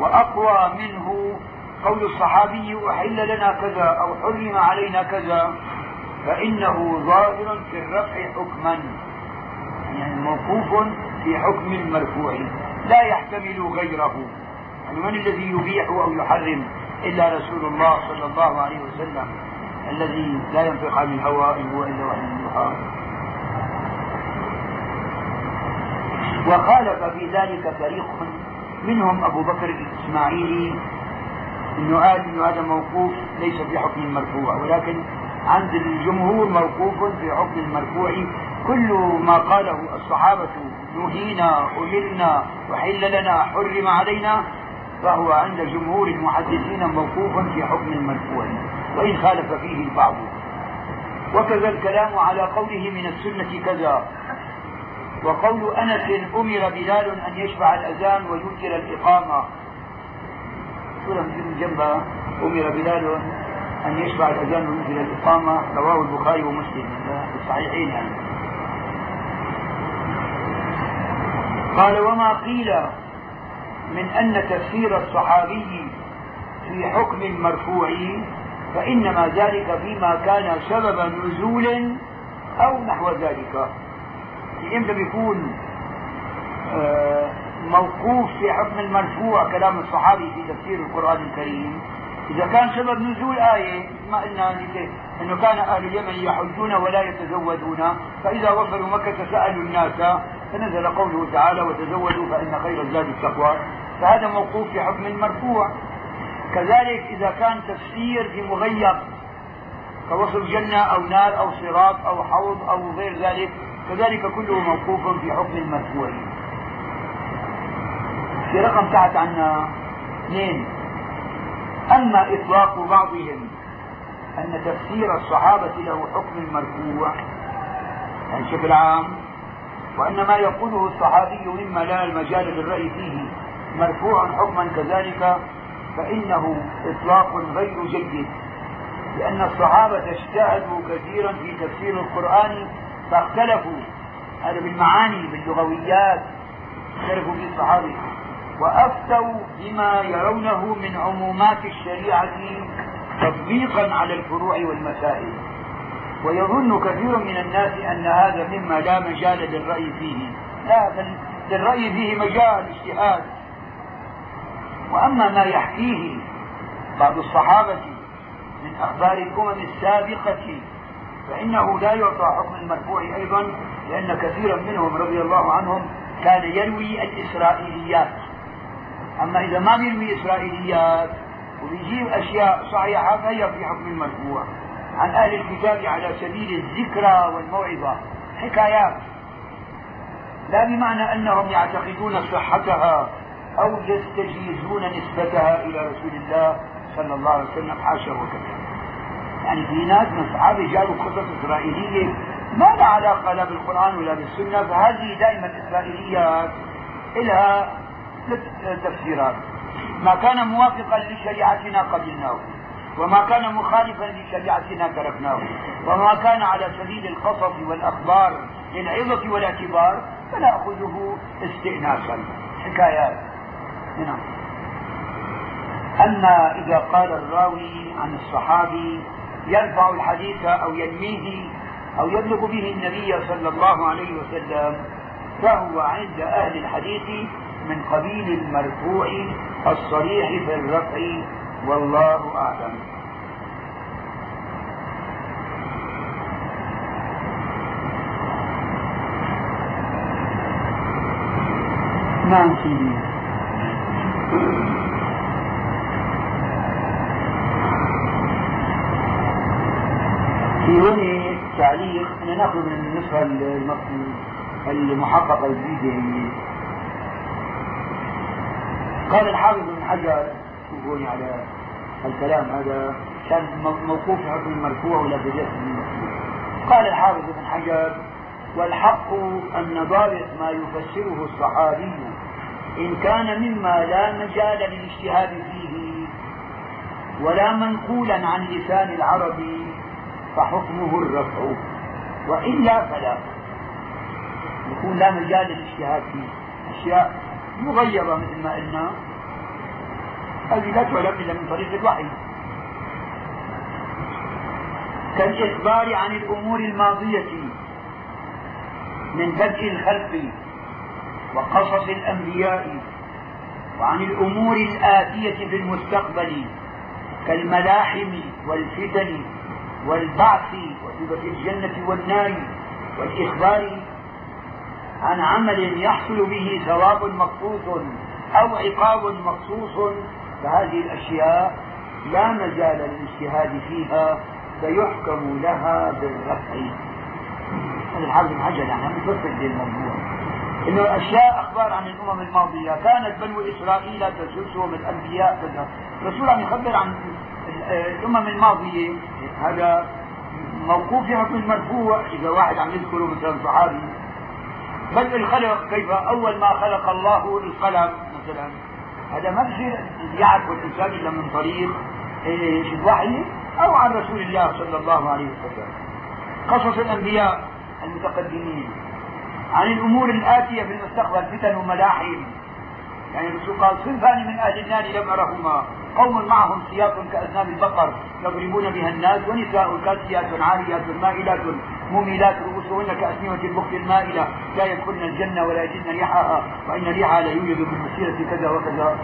وأقوى منه قول الصحابي أحل لنا كذا أو حرم علينا كذا فإنه ظاهر في الرفع حكما. يعني موقوف في حكم المرفوع لا يحتمل غيره. يعني من الذي يبيح أو يحرم؟ إلا رسول الله صلى الله عليه وسلم. الذي لا ينطق عن الهوى إن هو إلا وحي وخالف في ذلك فريق منهم أبو بكر الإسماعيلي. انه قال انه هذا موقوف ليس في حكم المرفوع ولكن عند الجمهور موقوف في حكم المرفوع. كل ما قاله الصحابة نهينا أمرنا وحل لنا حرم علينا فهو عند جمهور المحدثين موقوف في حكم المرفوع وإن خالف فيه البعض. وكذا الكلام على قوله من السنة كذا. وقول أنس أمر بلال أن يشفع الأذان ويوتر الإقامة. سورة من جنبها أمر بلال أن يشفع الأذان ويوتر الإقامة. رواه البخاري ومسلم. في الصحيحين يعني. قال وما قيل من أن تفسير الصحابي في حكم المرفوع فإنما ذلك فيما كان سبب نزول أو نحو ذلك. إمتى بيكون آه، موقوف في حكم المرفوع كلام الصحابي في تفسير القرآن الكريم. إذا كان سبب نزول آية ما قلنا أنه كان أهل اليمن يحجون ولا يتزودون. فإذا وصلوا مكة سألوا الناس فنزل قوله تعالى وتزودوا فإن خير الزاد التقوى. فهذا موقوف في حكم المرفوع كذلك إذا كان تفسير في مغيب كوصل جنة أو نار أو صراط أو حوض أو غير ذلك كذلك كله موقوف في حكم المرفوع في رقم تحت عنا اثنين أما إطلاق بعضهم أن تفسير الصحابة له حكم المرفوع يعني بشكل عام وأن ما يقوله الصحابي مما لا المجال للرأي فيه مرفوع حكما كذلك فإنه إطلاق غير جيد لأن الصحابة اجتهدوا كثيرا في تفسير القرآن فاختلفوا. هذا بالمعاني باللغويات اختلفوا في الصحابة. وأفتوا بما يرونه من عمومات الشريعة تطبيقا على الفروع والمسائل. ويظن كثير من الناس أن هذا مما لا مجال للرأي فيه. لا بل للرأي فيه مجال اجتهاد. وأما ما يحكيه بعض الصحابة من أخبار الأمم السابقة فإنه لا يعطى حكم المرفوع أيضا لأن كثيرا منهم رضي الله عنهم كان يروي الإسرائيليات. أما إذا ما بيروي إسرائيليات وبيجيب أشياء صحيحة فهي في حكم المرفوع. عن أهل الكتاب على سبيل الذكرى والموعظة. حكايات لا بمعنى أنهم يعتقدون صحتها أو يستجيزون نسبتها إلى رسول الله صلى الله عليه وسلم حاشا وكذا يعني في ناس من الصحابة جابوا قصص إسرائيلية. ما لها علاقة لا بالقرآن ولا بالسنة؟ فهذه دائما إسرائيليات لها تفسيرات. ما كان موافقا لشريعتنا قبلناه وما كان مخالفا لشريعتنا تركناه وما كان على سبيل القصص والأخبار للعظة والاعتبار فنأخذه استئناسا. حكايات نعم. أما إذا قال الراوي عن الصحابي يرفع الحديث أو ينميه أو يبلغ به النبي صلى الله عليه وسلم فهو عند أهل الحديث من قبيل المرفوع الصريح في الرفع والله أعلم. نعم سيدي في هنا ناخذ من النسخة المحققة الجديدة قال الحافظ بن حجر شوفوني على الكلام هذا كان موقوف حكم المرفوع ولا في المرفوع. قال الحافظ بن حجر والحق أن ضابط ما يفسره الصحابي إن كان مما لا مجال للاجتهاد فيه ولا منقولا عن لسان العرب فحكمه الرفع. وإلا فلا. يكون لا مجال للإجتهاد فيه أشياء مغيرة مثل ما قلنا. هذه لا تعلم إلا من طريق الوحي. كالإخبار عن الأمور الماضية من بدء الخلق وقصص الأنبياء وعن الأمور الآتية في المستقبل كالملاحم والفتن والبعث وصفة الجنة والنار والإخبار عن عمل يحصل به ثواب مخصوص أو عقاب مخصوص فهذه الأشياء لا مجال للاجتهاد فيها فيحكم لها بالرفع. هذا الحافظ بن حجر يعني مفسر للموضوع إنه أشياء أخبار عن الأمم الماضية كانت بنو إسرائيل تسوسهم الأنبياء كذا الرسول عم يخبر عن الأمم الماضية هذا موقوف في حكم المرفوع إذا واحد عم يذكره مثلا صحابي بل الخلق كيف أول ما خلق الله القلم مثلا هذا ما بصير يعرف الإنسان إلا من طريق الوحي أو عن رسول الله صلى الله عليه وسلم. قصص الأنبياء المتقدمين عن الأمور الآتية في المستقبل فتن وملاحم. يعني الرسول قال صنفان من أهل النار لم أرهما. قوم معهم سياط كاذناب البقر يضربون بها الناس ونساء كاسيات عاريات مائلات مميلات رؤوسهن كأسنمة البخت المائلة. لا يدخلن الجنة ولا يجدن ريحها وإن ريحها لا يوجد بالمسيره كذا وكذا.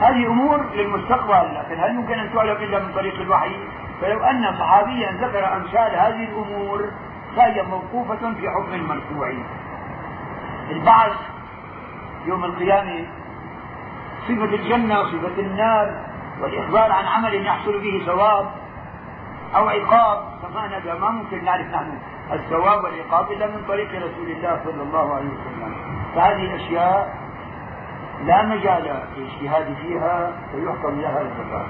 هذه أمور للمستقبل لكن هل يمكن أن تعلم إلا من طريق الوحي؟ فلو أن صحابيا ذكر أمثال هذه الأمور فهي موقوفة في حكم المرفوع. البعث يوم القيامة صفة الجنة صفة النار. والإخبار عن عمل يحصل به ثواب أو عقاب فما هذا ما ممكن نعرف نحن الثواب والعقاب إلا من طريق رسول الله صلى الله عليه وسلم. فهذه الأشياء لا مجال للاجتهاد فيها فيحكم لها الفساد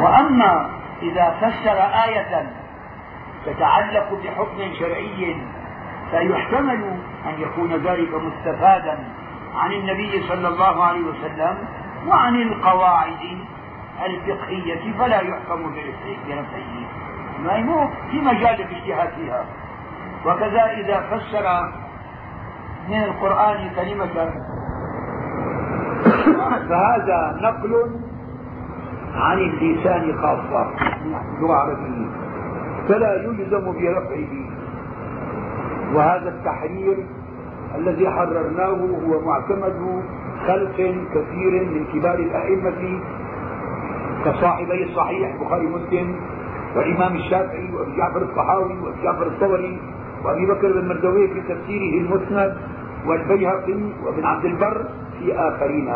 وأما إذا فسر آية تتعلق بحكم شرعي فيحتمل أن يكون ذلك مستفادا. عن النبي صلى الله عليه وسلم وعن القواعد الفقهية فلا يحكم بنفسه. ما في مجال الاجتهاد فيها. وكذا إذا فسر من القرآن كلمة فهذا نقل عن اللسان خاصة. اللغة العربية فلا يلزم برفعه. وهذا التحرير الذي حررناه هو معتمد خلق كثير من كبار الأئمة كصاحبي الصحيح البخاري مسلم والإمام الشافعي وأبي جعفر الطحاوي وأبي جعفر الطبري وأبي بكر بن مردويه في تفسيره المسند والبيهقي وابن عبد البر في آخرين.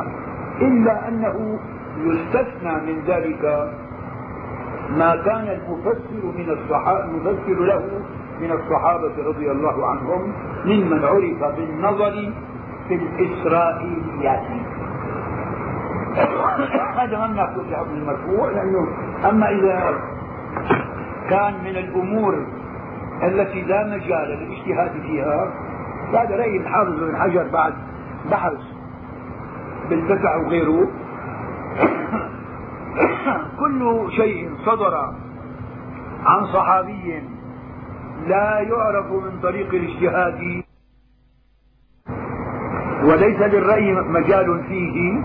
إلا أنه يستثنى من ذلك ما كان المفسر من الصحابة المفسر له من الصحابة رضي الله عنهم ممن عرف بالنظر في الإسرائيليات. هذا ما ناخذ في حكم المرفوع لأنه أما إذا كان من الأمور التي لا مجال للاجتهاد فيها هذا رأي الحافظ بن حجر بعد بحث بالدفع وغيره كل شيء صدر عن صحابي لا يعرف من طريق الاجتهاد. وليس للرأي مجال فيه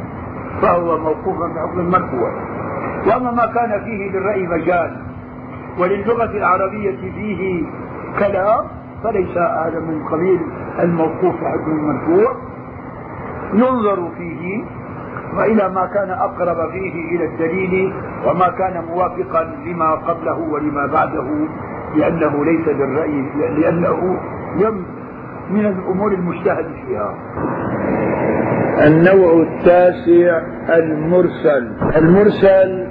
فهو موقوف في حكم المرفوع. وأما ما كان فيه للرأي مجال وللغة العربية فيه كلام فليس هذا من قبيل الموقوف في حكم المرفوع. ينظر فيه وإلى ما كان أقرب فيه إلى الدليل وما كان موافقا لما قبله ولما بعده. لأنه ليس للرأي لأنه لم من الأمور المجتهد فيها. النوع التاسع المرسل. المرسل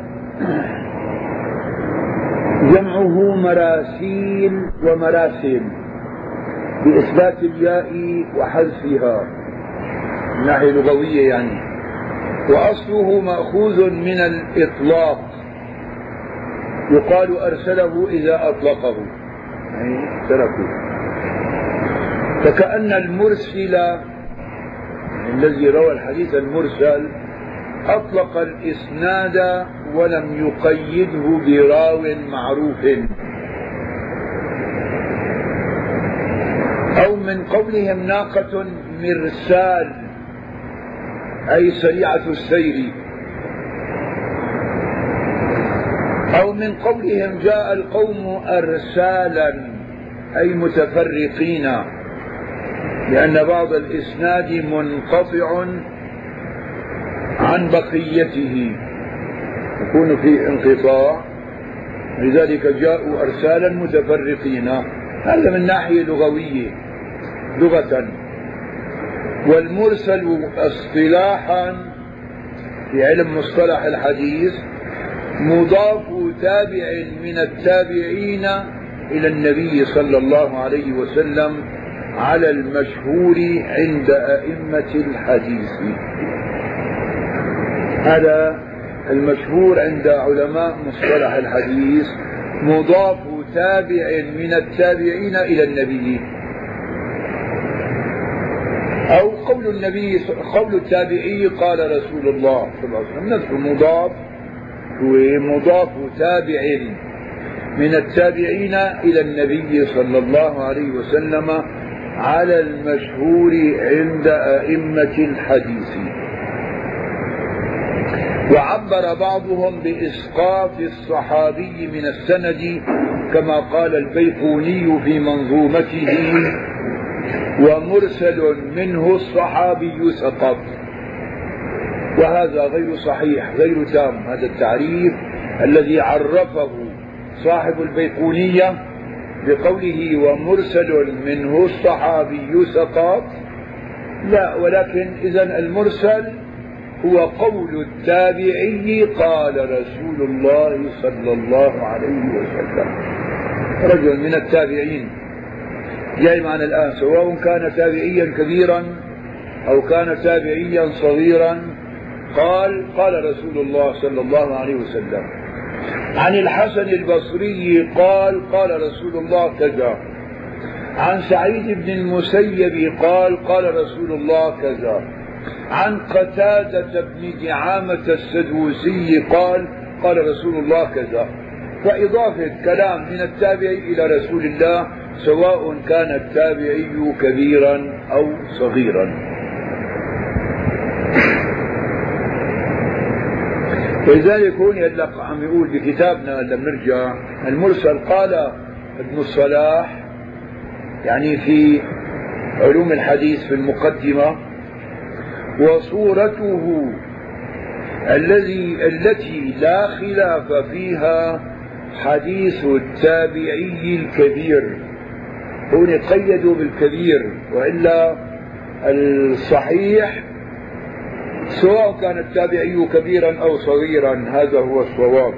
جمعه مراسيل ومراسل بإثبات الياء وحذفها. من ناحية لغوية يعني. وأصله مأخوذ من الإطلاق. يقال أرسله إذا أطلقه. يعني تركه فكأن المرسل الذي روى الحديث المرسل أطلق الإسناد ولم يقيده براو معروف. أو من قولهم ناقة مرسال أي سريعة السير. أو من قولهم جاء القوم أرسالا أي متفرقين لأن بعض الإسناد منقطع عن بقيته. يكون في انقطاع. لذلك جاءوا أرسالا متفرقين. هذا من ناحية لغوية لغة. والمرسل اصطلاحا في علم مصطلح الحديث مضاف تابع من التابعين إلى النبي صلى الله عليه وسلم على المشهور عند أئمة الحديث. هذا المشهور عند علماء مصطلح الحديث مضاف تابع من التابعين إلى النبي. أو قول النبي قول التابعي قال رسول الله صلى الله عليه وسلم نفسه مضاف هو مضاف تابع من التابعين إلى النبي صلى الله عليه وسلم على المشهور عند أئمة الحديث. وعبر بعضهم بإسقاط الصحابي من السند كما قال البيقوني في منظومته ومرسل منه الصحابي سقط. وهذا غير صحيح غير تام هذا التعريف الذي عرفه صاحب البيقونية بقوله ومرسل منه الصحابي سقط لا ولكن إذا المرسل هو قول التابعي قال رسول الله صلى الله عليه وسلم. رجل من التابعين. جاي معنا الآن سواء كان تابعيا كبيرا أو كان تابعيا صغيرا قال قال رسول الله صلى الله عليه وسلم عن الحسن البصري قال قال رسول الله كذا. عن سعيد بن المسيب قال قال رسول الله كذا. عن قتادة بن دعامة السدوسي قال قال رسول الله كذا. فإضافة كلام من التابعي إلى رسول الله سواء كان التابعي كبيرا أو صغيرا. ولذلك هون هلا عم يقول بكتابنا لما نرجع المرسل قال ابن الصلاح يعني في علوم الحديث في المقدمة وصورته الذي التي لا خلاف فيها حديث التابعي الكبير. هون قيدوا بالكبير وإلا الصحيح سواء كان التابعي كبيرا أو صغيرا هذا هو الصواب.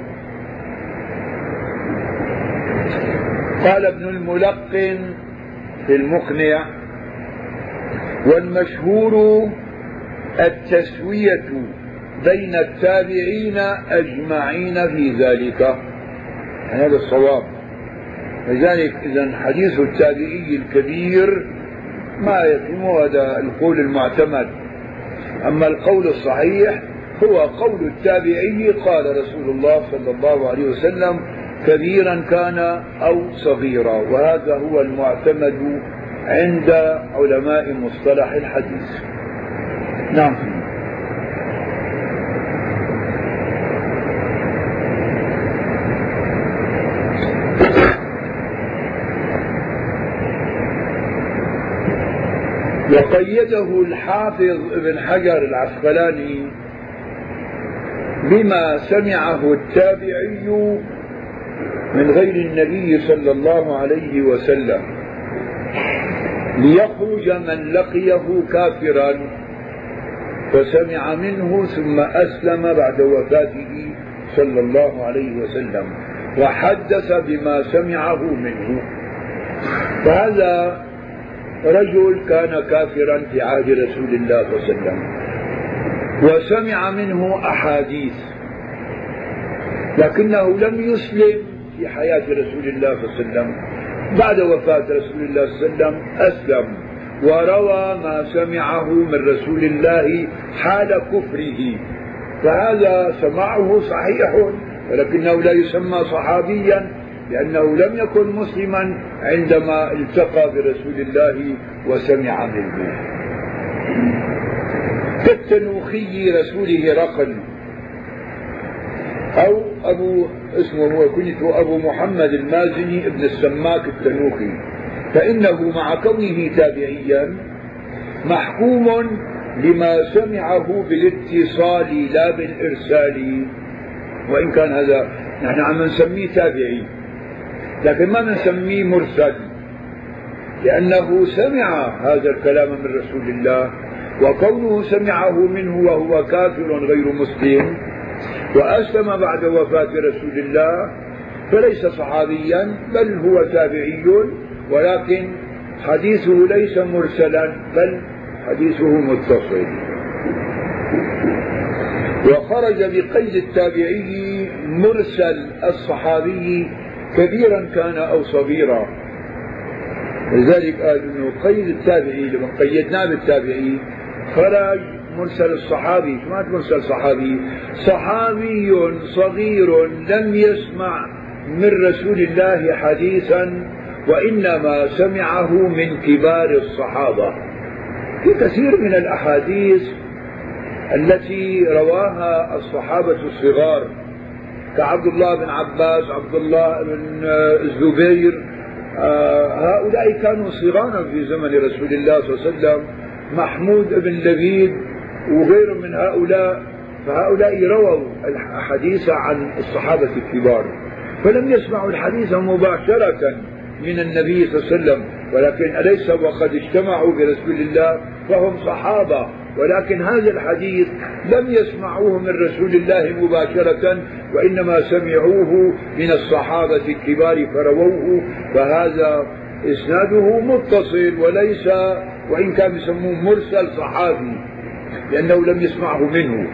قال ابن الملقن في المقنع والمشهور التسوية بين التابعين أجمعين في ذلك. هذا الصواب. لذلك اذا حديث التابعي الكبير ما يتم هذا القول المعتمد. أما القول الصحيح هو قول التابعي قال رسول الله صلى الله عليه وسلم كبيرا كان أو صغيرا وهذا هو المعتمد عند علماء مصطلح الحديث. نعم. وقيده الحافظ ابن حجر العسقلاني بما سمعه التابعي من غير النبي صلى الله عليه وسلم. ليخرج من لقيه كافرا فسمع منه ثم أسلم بعد وفاته صلى الله عليه وسلم وحدث بما سمعه منه. فهذا رجل كان كافرا في عهد رسول الله صلى الله عليه وسلم. وسمع منه أحاديث. لكنه لم يسلم في حياة رسول الله صلى الله عليه وسلم. بعد وفاة رسول الله صلى الله عليه وسلم أسلم. وروى ما سمعه من رسول الله حال كفره. فهذا سماعه صحيح ولكنه لا يسمى صحابيا. لأنه لم يكن مسلما عندما التقى برسول الله وسمع منه. كالتنوخي رسوله رقل أو أبو اسمه هو كنيته أبو محمد المازني ابن السماك التنوخي. فإنه مع كونه تابعيا محكوم لما سمعه بالاتصال لا بالإرسال. وإن كان هذا نحن عم نسميه تابعي. لكن ما نسميه مرسل لأنه سمع هذا الكلام من رسول الله وكونه سمعه منه وهو كافر غير مسلم وأسلم بعد وفاة رسول الله فليس صحابيا بل هو تابعي ولكن حديثه ليس مرسلا بل حديثه متصل. وخرج بقيد التابعي مرسل الصحابي كبيرا كان أو صغيرا. لذلك قال إنه قيد التابعي لما قيدناه بالتابعي خرج مرسل الصحابي. شو مرسل صحابي؟ صحابي صغير لم يسمع من رسول الله حديثا وإنما سمعه من كبار الصحابة. في كثير من الأحاديث التي رواها الصحابة الصغار كعبد الله بن عباس عبد الله بن الزبير آه، هؤلاء كانوا صغارا في زمن رسول الله صلى الله عليه وسلم. محمود بن لبيد وغيرهم من هؤلاء فهؤلاء رووا الحديث عن الصحابة الكبار. فلم يسمعوا الحديث مباشرة من النبي صلى الله عليه وسلم ولكن أليس وقد اجتمعوا برسول الله فهم صحابة. ولكن هذا الحديث لم يسمعوه من رسول الله مباشرة وإنما سمعوه من الصحابة الكبار فرووه فهذا إسناده متصل وليس وإن كان يسموه مرسل صحابي لأنه لم يسمعه منه.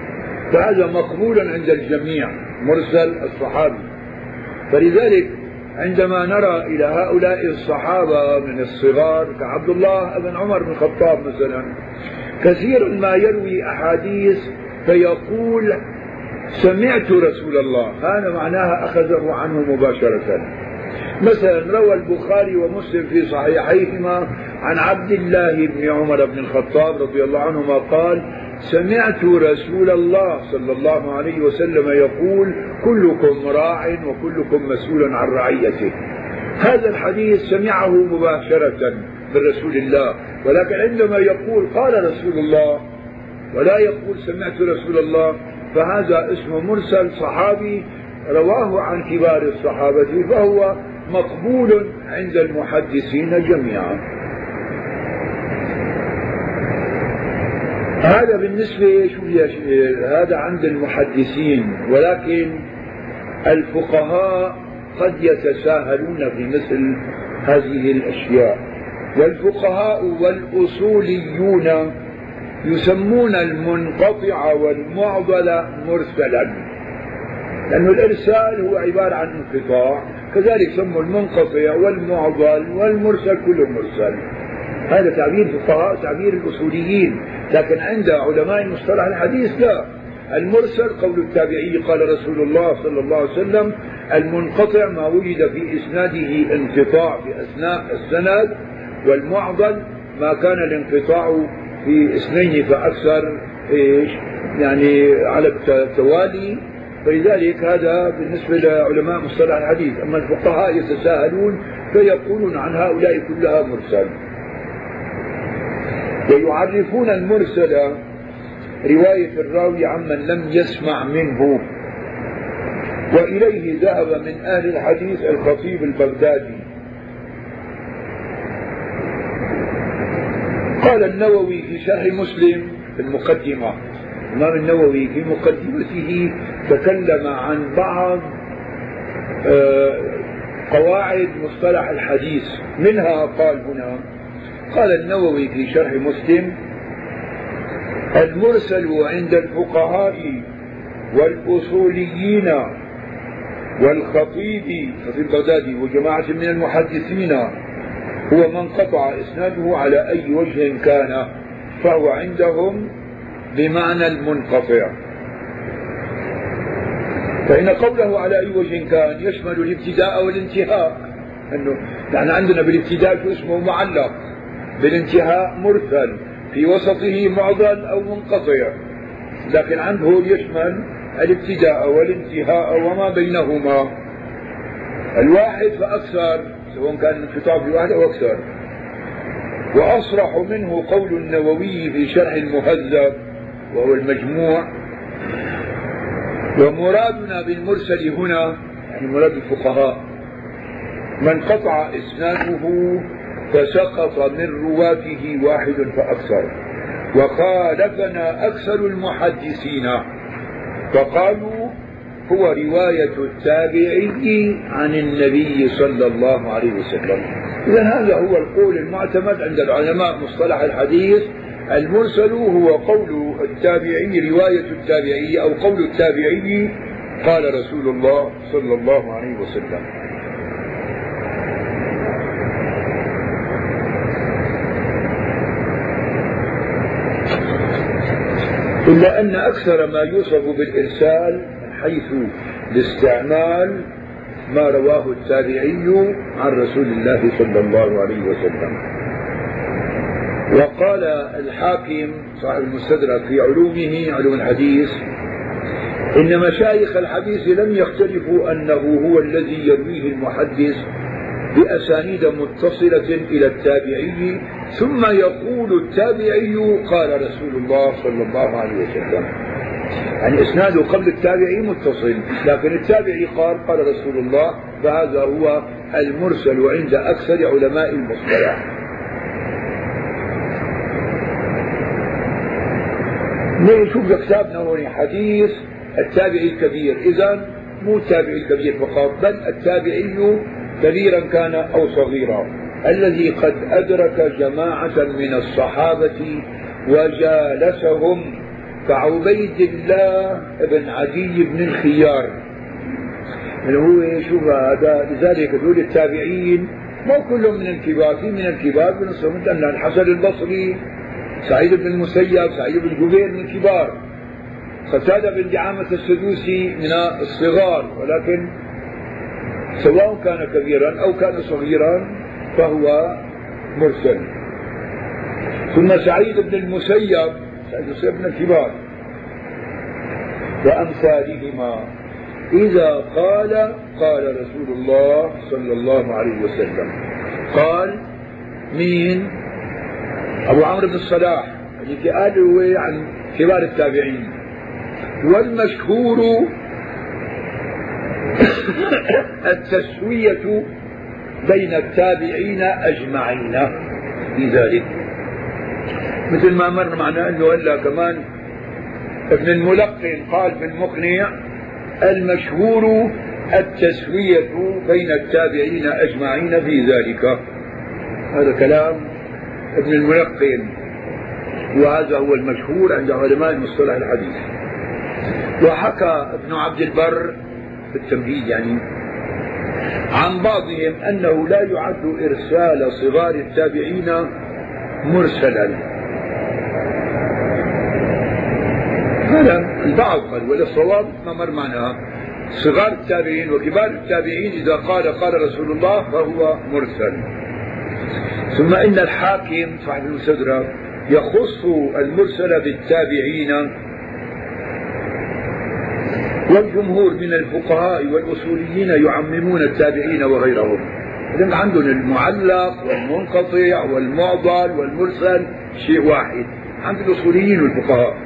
فهذا مقبول عند الجميع مرسل الصحابي. فلذلك عندما نرى إلى هؤلاء الصحابة من الصغار كعبد الله بن عمر بن الخطاب مثلا كثير ما يروي أحاديث فيقول سمعت رسول الله. هذا معناها أخذه عنه مباشرة. مثلا روى البخاري ومسلم في صحيحيهما عن عبد الله بن عمر بن الخطاب رضي الله عنهما قال سمعت رسول الله صلى الله عليه وسلم يقول كلكم راع وكلكم مسؤول عن رعيته. هذا الحديث سمعه مباشرة. من رسول الله. ولكن عندما يقول قال رسول الله ولا يقول سمعت رسول الله فهذا اسمه مرسل صحابي رواه عن كبار الصحابة فهو مقبول عند المحدثين جميعا. هذا بالنسبة شو هذا عند المحدثين. ولكن الفقهاء قد يتساهلون في مثل هذه الأشياء. والفقهاء والأصوليون يسمون المنقطع والمعضل مرسلا. لأن الإرسال هو عبارة عن انقطاع كذلك سموا المنقطع والمعضل والمرسل كله مرسل. هذا تعبير الفقهاء تعبير الأصوليين. لكن عند علماء مصطلح الحديث لا. المرسل قول التابعي قال رسول الله صلى الله عليه وسلم المنقطع ما وجد في إسناده انقطاع في أثناء السند والمعضل ما كان الانقطاع في اثنين فأكثر إيش؟ يعني على التوالي. فلذلك هذا بالنسبة لعلماء مصطلح الحديث. أما الفقهاء يتساهلون فيقولون عن هؤلاء كلها مرسل. ويعرفون المرسل رواية الراوي عمن لم يسمع منه. وإليه ذهب من أهل الحديث الخطيب البغدادي. قال النووي في شرح مسلم في المقدمة. الإمام النووي في مقدمته تكلم عن بعض آه، قواعد مصطلح الحديث. منها قال هنا قال النووي في شرح مسلم المرسل عند الفقهاء والأصوليين والخطيب خطيب بغدادي وجماعة من المحدثين هو من قطع إسناده على أي وجه كان فهو عندهم بمعنى المنقطع. فإن قوله على أي وجه كان يشمل الابتداء والانتهاء أنه يعني عندنا بالابتداء اسمه معلق بالانتهاء مرسل في وسطه معضل أو منقطع. لكن عنده يشمل الابتداء والانتهاء وما بينهما. الواحد فأكثر سواء كان الانقطاع في واحد أو أكثر وأصرح منه قول النووي في شرح المهذب وهو المجموع. ومرادنا بالمرسل هنا يعني مراد الفقهاء من قطع إسناده فسقط من رواته واحد فأكثر. وخالفنا أكثر المحدثين. فقالوا هو رواية التابعي عن النبي صلى الله عليه وسلم. إذا هذا هو القول المعتمد عند العلماء مصطلح الحديث. المرسل هو قول التابعي رواية التابعي أو قول التابعي قال رسول الله صلى الله عليه وسلم. إلا أن أكثر ما يوصف بالإرسال حيث الاستعمال ما رواه التابعي عن رسول الله صلى الله عليه وسلم. وقال الحاكم صاحب المستدرك في علومه علوم الحديث إن مشايخ الحديث لم يختلفوا أنه هو الذي يرويه المحدث بأسانيد متصلة إلى التابعي ثم يقول التابعي قال رسول الله صلى الله عليه وسلم. يعني إسناده قبل التابعي متصل لكن التابعي قال قال رسول الله فهذا هو المرسل عند أكثر علماء المصطلح. نشوف كتابنا هون حديث التابعي الكبير. إذا مو التابعي الكبير فقط بل التابعي كبيرا كان أو صغيرا. الذي قد أدرك جماعة من الصحابة وجالسهم كعبيد الله بن عدي بن الخيار. اللي هو شوف هذا لذلك دول التابعين مو كلهم من الكبار في من الكبار بنصهم مثلا الحسن البصري سعيد بن المسيب سعيد بن جبير من الكبار. قتادة بن دعامة السدوسي من الصغار ولكن سواء كان كبيرا أو كان صغيرا فهو مرسل. ثم سعيد بن المسيب سعيد بن المسيب من الكبار. وأمثالهما. إذا قال قال رسول الله صلى الله عليه وسلم. قال مين؟ أبو عمرو بن الصلاح. اللي قال هو عن كبار التابعين. والمشهور التسوية بين التابعين أجمعين في ذلك. مثل ما مر معنا أنه هلا كمان ابن الملقن قال في المقنع المشهور التسوية بين التابعين أجمعين في ذلك. هذا كلام ابن الملقن وهذا هو المشهور عند علماء المصطلح الحديث. وحكى ابن عبد البر في التمهيد يعني عن بعضهم أنه لا يعد إرسال صغار التابعين مرسلا. هذا البعض قال وللصواب ما مر معنا. صغار التابعين وكبار التابعين إذا قال قال رسول الله فهو مرسل. ثم إن الحاكم صاحب المستدرك يخص المرسل بالتابعين والجمهور من الفقهاء والأصوليين يعممون التابعين وغيرهم. إذن عندهم المعلق والمنقطع والمعضل والمرسل شيء واحد. عند الأصوليين والفقهاء.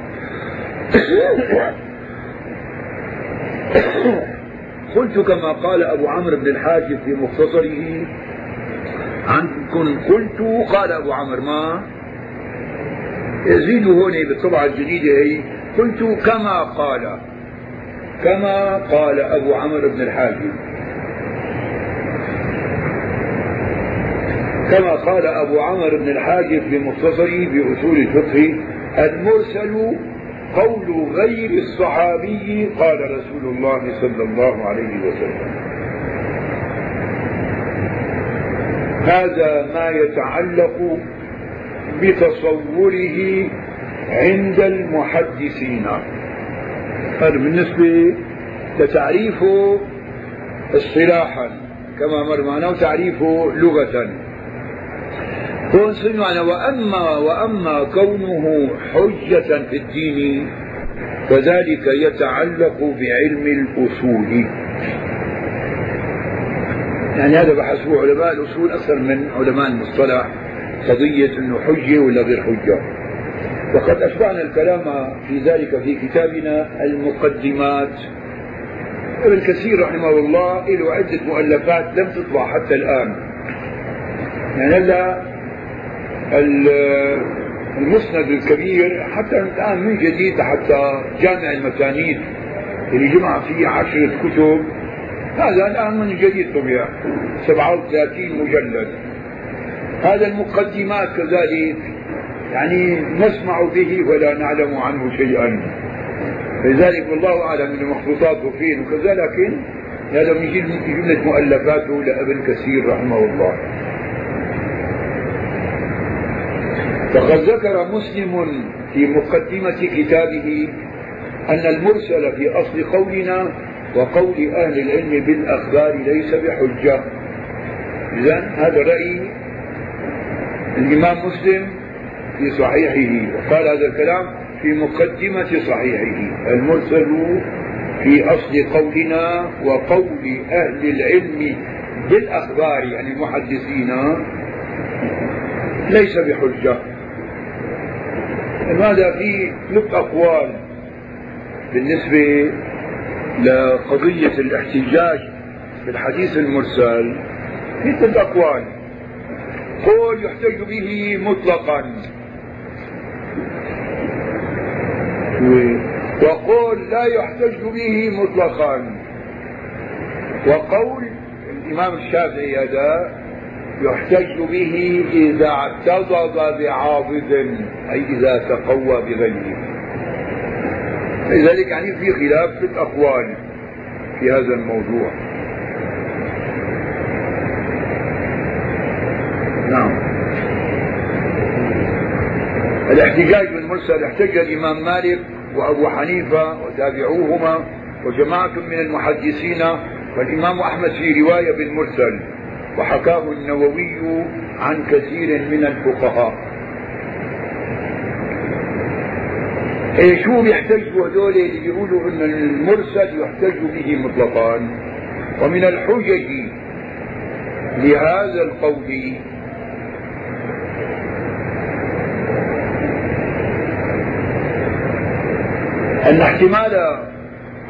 قلت كما قال أبو عمرو بن الحاجب في مختصره عنكم قلت قال أبو عمرو ما؟ يزيد هون بالطبعة الجديدة هي قلت كما قال كما قال أبو عمرو بن الحاجب. كما قال أبو عمرو بن الحاجب في مختصره بأصول الفقه المرسل قول غير الصحابي قال رسول الله صلى الله عليه وسلم. هذا ما يتعلق بتصوره عند المحدثين. هذا بالنسبة لتعريفه اصطلاحا كما مر معنا وتعريفه لغة هون سمعنا وأما وأما كونه حجة في الدين فذلك يتعلق بعلم الأصول. يعني هذا بحسبه علماء الأصول أكثر من علماء المصطلح قضية أنه حجة ولا غير حجة. وقد أشبعنا الكلام في ذلك في كتابنا المقدمات. ابن كثير رحمه الله له عدة مؤلفات لم تطبع حتى الآن. يعني هلا المسند الكبير حتى الآن من جديد حتى جامع المسانيد اللي جمع فيه عشرة كتب. هذا الآن من جديد طبع. 37 مجلد. هذا المقدمات كذلك. يعني نسمع به ولا نعلم عنه شيئا. لذلك والله أعلم أن مخطوطاته فين وكذا لكن هذا من جملة مؤلفاته لابن كثير رحمه الله. فقد ذكر مسلم في مقدمة كتابه أن المرسل في أصل قولنا وقول أهل العلم بالأخبار ليس بحجة. إذا هذا رأي الإمام مسلم في صحيحه وقال هذا الكلام في مقدمة صحيحه. المرسل في أصل قولنا وقول أهل العلم بالأخبار يعني المحدثين ليس بحجة. لماذا في ثلاث أقوال بالنسبة لقضية الاحتجاج بالحديث المرسل. في ثلاث أقوال. قول يحتج به مطلقا. وقول لا يحتج به مطلقا. وقول الإمام الشافعي هذا يحتج به إذا اعتضد بعاضد أي إذا تقوى بغيره. لذلك يعني في خلاف في الأقوال في هذا الموضوع. نعم. الاحتجاج بالمرسل احتج الإمام مالك وأبو حنيفة وتابعوهما وجماعة من المحدثين والإمام أحمد في رواية بالمرسل. وحكاه النووي عن كثير من الفقهاء. إيه شو بيحتجوا هذول اللي بيقولوا ان المرسل يحتج به مطلقا؟ ومن الحجج لهذا القول أن احتمال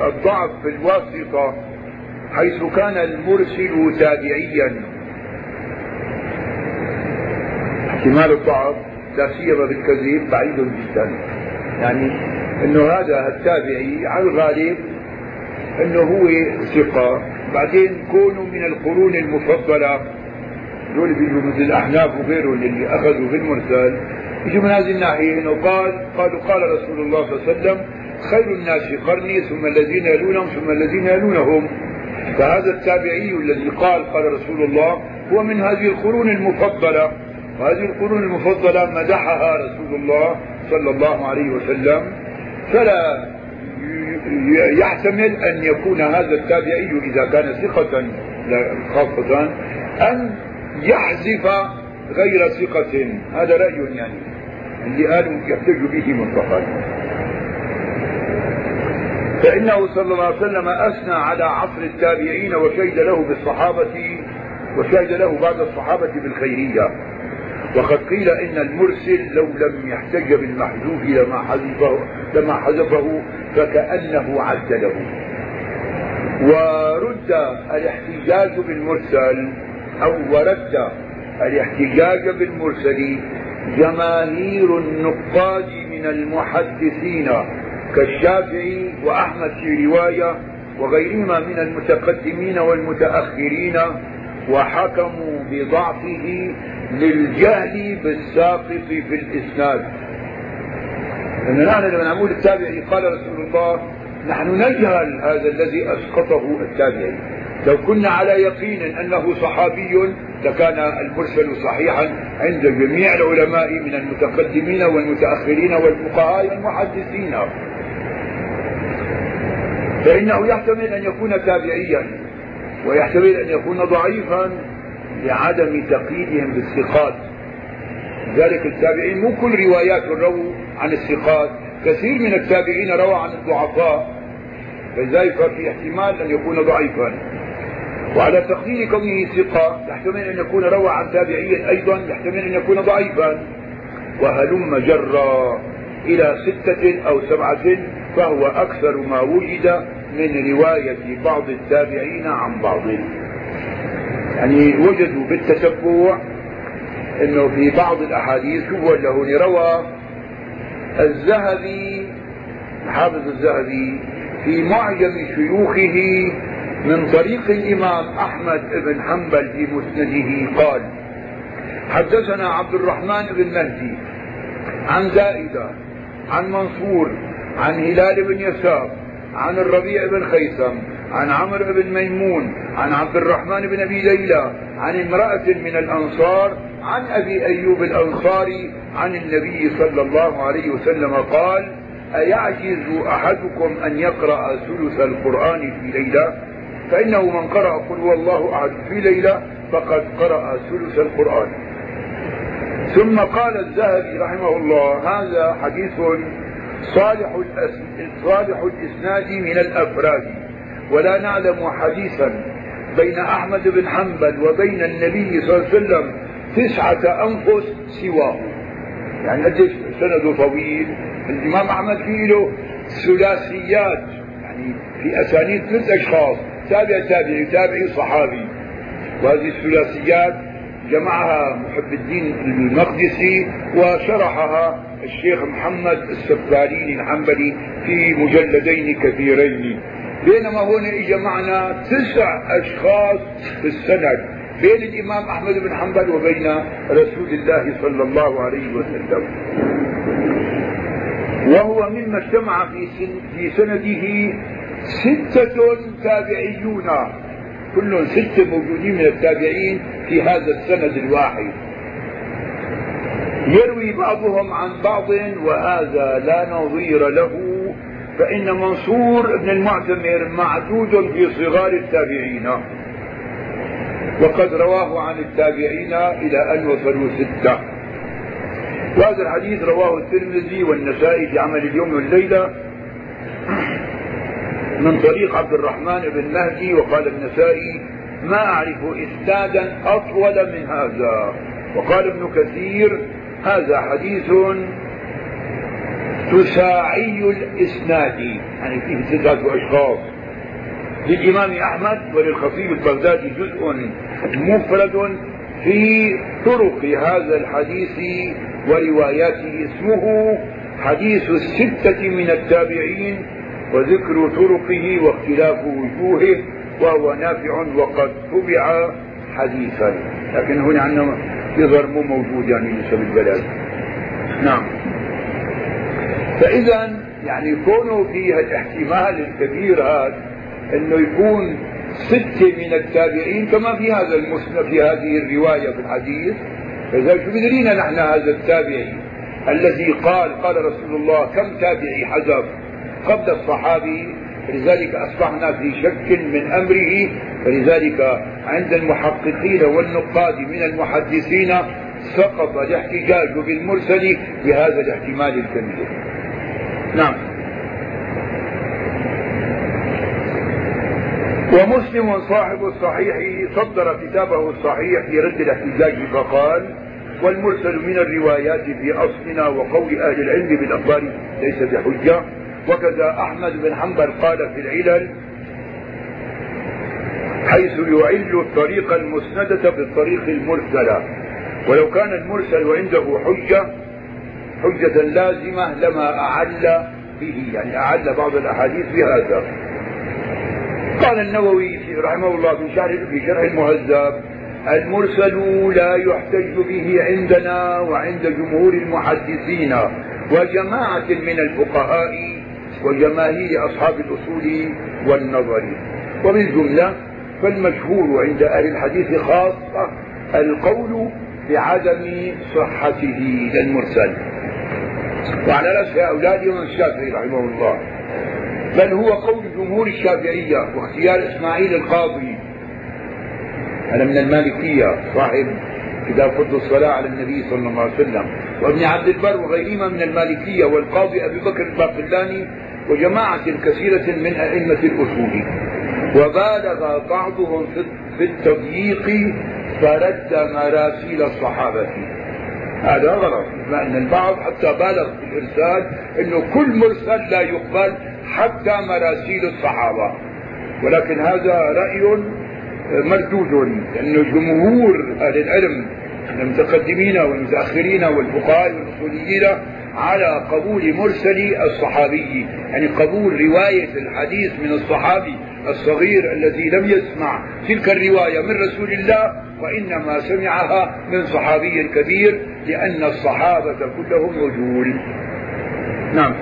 الضعف في الواسطة حيث كان المرسل تابعيا. احتمال الضعف لا سيما بالكذب بعيد جدا. يعني إنه هذا التابعي على الغالب إنه هو ثقة. بعدين كونوا من القرون المفضلة دول بيجوا مثل الأحناف وغيرهم اللي أخذوا في المرسل يجوا من هذه الناحية. إنه قال قالوا قال رسول الله صلى الله عليه وسلم خير الناس قرني ثم الذين يلونهم ثم الذين يلونهم. فهذا التابعي الذي قال قال رسول الله هو من هذه القرون المفضلة. وهذه القرون المفضلة مدحها رسول الله صلى الله عليه وسلم. فلا يحتمل أن يكون هذا التابعي إذا كان ثقة خاصة أن يحذف غير ثقة. هذا رأي يعني اللي قالوا يحتج به مطلقا فإنه صلى الله عليه وسلم أثنى على عصر التابعين وشهد له بالصحابة وشهد له بعد الصحابة بالخيرية. وقد قيل إن المرسل لو لم يحتج بالمحذوف لما حذفه لما حذفه فكأنه عدله. ورد الاحتجاج بالمرسل أو ورد الاحتجاج بالمرسل جماهير النقاد من المحدثين كالشافعي وأحمد في رواية وغيرهما من المتقدمين والمتأخرين وحكموا بضعفه للجهل بالساقط في الإسناد. لأن نحن لما نقول التابعي قال رسول الله نحن نجهل هذا الذي أسقطه التابعي. لو كنا على يقين أنه صحابي لكان المرسل صحيحا عند جميع العلماء من المتقدمين والمتأخرين والفقهاء والمحدثين فإنه يحتمل أن يكون تابعيا ويحتمل أن يكون ضعيفا. لعدم تقييدهم بالثقات. ذلك التابعين مو كل روايات رووا عن الثقات كثير من التابعين روى عن الضعفاء فلذلك في احتمال أن يكون ضعيفا. وعلى تقدير كونه ثقة يحتمل أن يكون روى عن تابعي أيضا يحتمل أن يكون ضعيفا. وهلم جرا إلى ستة أو سبعة فهو أكثر ما وجد من رواية بعض التابعين عن بعض. يعني وجدوا بالتتبع إنه في بعض الأحاديث هو له روى الذهبي حافظ الذهبي في معجم شيوخه من طريق الإمام أحمد بن حنبل في مسنده قال حدثنا عبد الرحمن بن مهدي عن زائدة عن منصور عن هلال بن يسار عن الربيع بن خيثم عن عمرو بن ميمون عن عبد الرحمن بن أبي ليلى عن امرأة من الأنصار عن أبي أيوب الأنصاري عن النبي صلى الله عليه وسلم قال أيعجز أحدكم أن يقرأ ثلث القرآن في ليلة؟ فإنه من قرأ قل هو الله أحد في ليلة فقد قرأ ثلث القرآن. ثم قال الذهبي رحمه الله هذا حديث صالح صالح الإسناد من الأفراد. ولا نعلم حديثا بين أحمد بن حنبل وبين النبي صلى الله عليه وسلم تسعة أنفس سواه. يعني قديش سنده طويل. الإمام أحمد فيه له ثلاثيات. يعني في أسانيد ثلاث أشخاص تابع تابعي تابعي صحابي. وهذه الثلاثيات جمعها محب الدين المقدسي وشرحها الشيخ محمد السفارين الحنبلي في مجلدين كثيرين. بينما هنا اجى معنا تسع أشخاص في السند بين الإمام أحمد بن حنبل وبين رسول الله صلى الله عليه وسلم. وهو مما اجتمع في, في سنده ستة تابعيون. كلهم ستة موجودين من التابعين في هذا السند الواحد. يروي بعضهم عن بعض وهذا لا نظير له. فإن منصور بن المعتمر معدود في صغار التابعين. وقد رواه عن التابعين إلى أن وصلوا ستة. وهذا الحديث رواه الترمذي والنسائي في عمل اليوم والليلة. من طريق عبد الرحمن بن مهدي وقال النسائي ما أعرف إسنادا أطول من هذا. وقال ابن كثير هذا حديث تساعي الإسناد. يعني فيه ستة أشخاص للإمام أحمد وللخطيب البغدادي جزء مفرد في طرق هذا الحديث ورواياته. اسمه حديث الستة من التابعين وذكر طرقه واختلاف وجوهه وهو نافع وقد طبع حديثا. لكن هنا عندنا يظهر مو موجود يعني لسبب البلد نعم. فإذا يعني كونه في الاحتمال الكبير هذا إنه يكون ستة من التابعين كما في هذا المسند في هذه الرواية في الحديث. فإذا شو بدرينا نحن هذا التابعي الذي قال قال رسول الله كم تابعي حذف قبل الصحابي فلذلك أصبحنا في شك من أمره. فلذلك عند المحققين والنقاد من المحدثين سقط الاحتجاج بالمرسل بهذا الاحتمال الكبير. نعم. ومسلم صاحب الصحيح صدر كتابه الصحيح في رد الاحتجاج فقال والمرسل من الروايات في أصلنا وقول أهل العلم بالأخبار ليس بحجة. وكذا أحمد بن حنبل قال في العلل حيث يعل الطريق المسندة بالطريق المرسلة. ولو كان المرسل عنده حجة حجة لازمة لما أعل به يعني أعل بعض الأحاديث بهذا. قال النووي رحمه الله في شرح في شرح المهذب المرسل لا يحتج به عندنا وعند جمهور المحدثين وجماعة من الفقهاء وجماهير أصحاب الأصول والنظر. وبالجملة فالمشهور عند أهل الحديث خاصة القول بعدم صحته للمرسل. وعلى رأس هؤلاء الشافعي رحمه الله. بل هو قول جمهور الشافعية واختيار إسماعيل القاضي. أنا من المالكية صاحب كتاب فضل الصلاة على النبي صلى الله عليه وسلم. وابن عبد البر وغيرهما من المالكية والقاضي أبي بكر الباقلاني وجماعة كثيرة من أئمة الأصول. وبالغ بعضهم في التضييق فرد مراسيل الصحابة. هذا غلط. لأن البعض حتى بالغ في الإرسال أنه كل مرسل لا يقبل حتى مراسيل الصحابة. ولكن هذا رأي مردود لأن جمهور أهل العلم المتقدمين والمتأخرين والفقهاء والأصوليين على قبول مرسل الصحابي يعني قبول رواية الحديث من الصحابي الصغير الذي لم يسمع تلك الرواية من رسول الله وإنما سمعها من صحابي كبير لأن الصحابة كلهم رجول. نعم.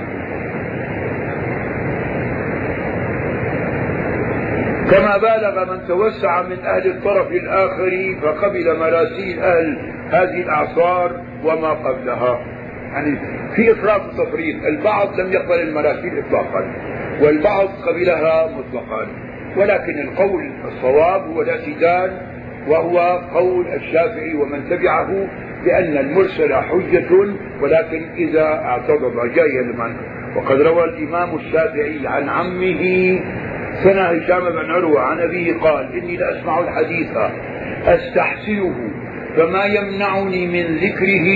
كما بالغ من توسع من أهل الطرف الآخر فقبل مراسيل أهل هذه الأعصار وما قبلها. يعني في إفراط وتفريط البعض لم يقبل المراسيل إطلاقا. والبعض قبلها مطلقا. ولكن القول الصواب هو الاعتدال وهو قول الشافعي ومن تبعه بأن المرسل حجة ولكن إذا اعتضد جاي المنع وقد روى الإمام الشافعي عن عمه سنة هشام بن عروة عن أبيه قال إني لأسمع الحديث أستحسنه فما يمنعني من ذكره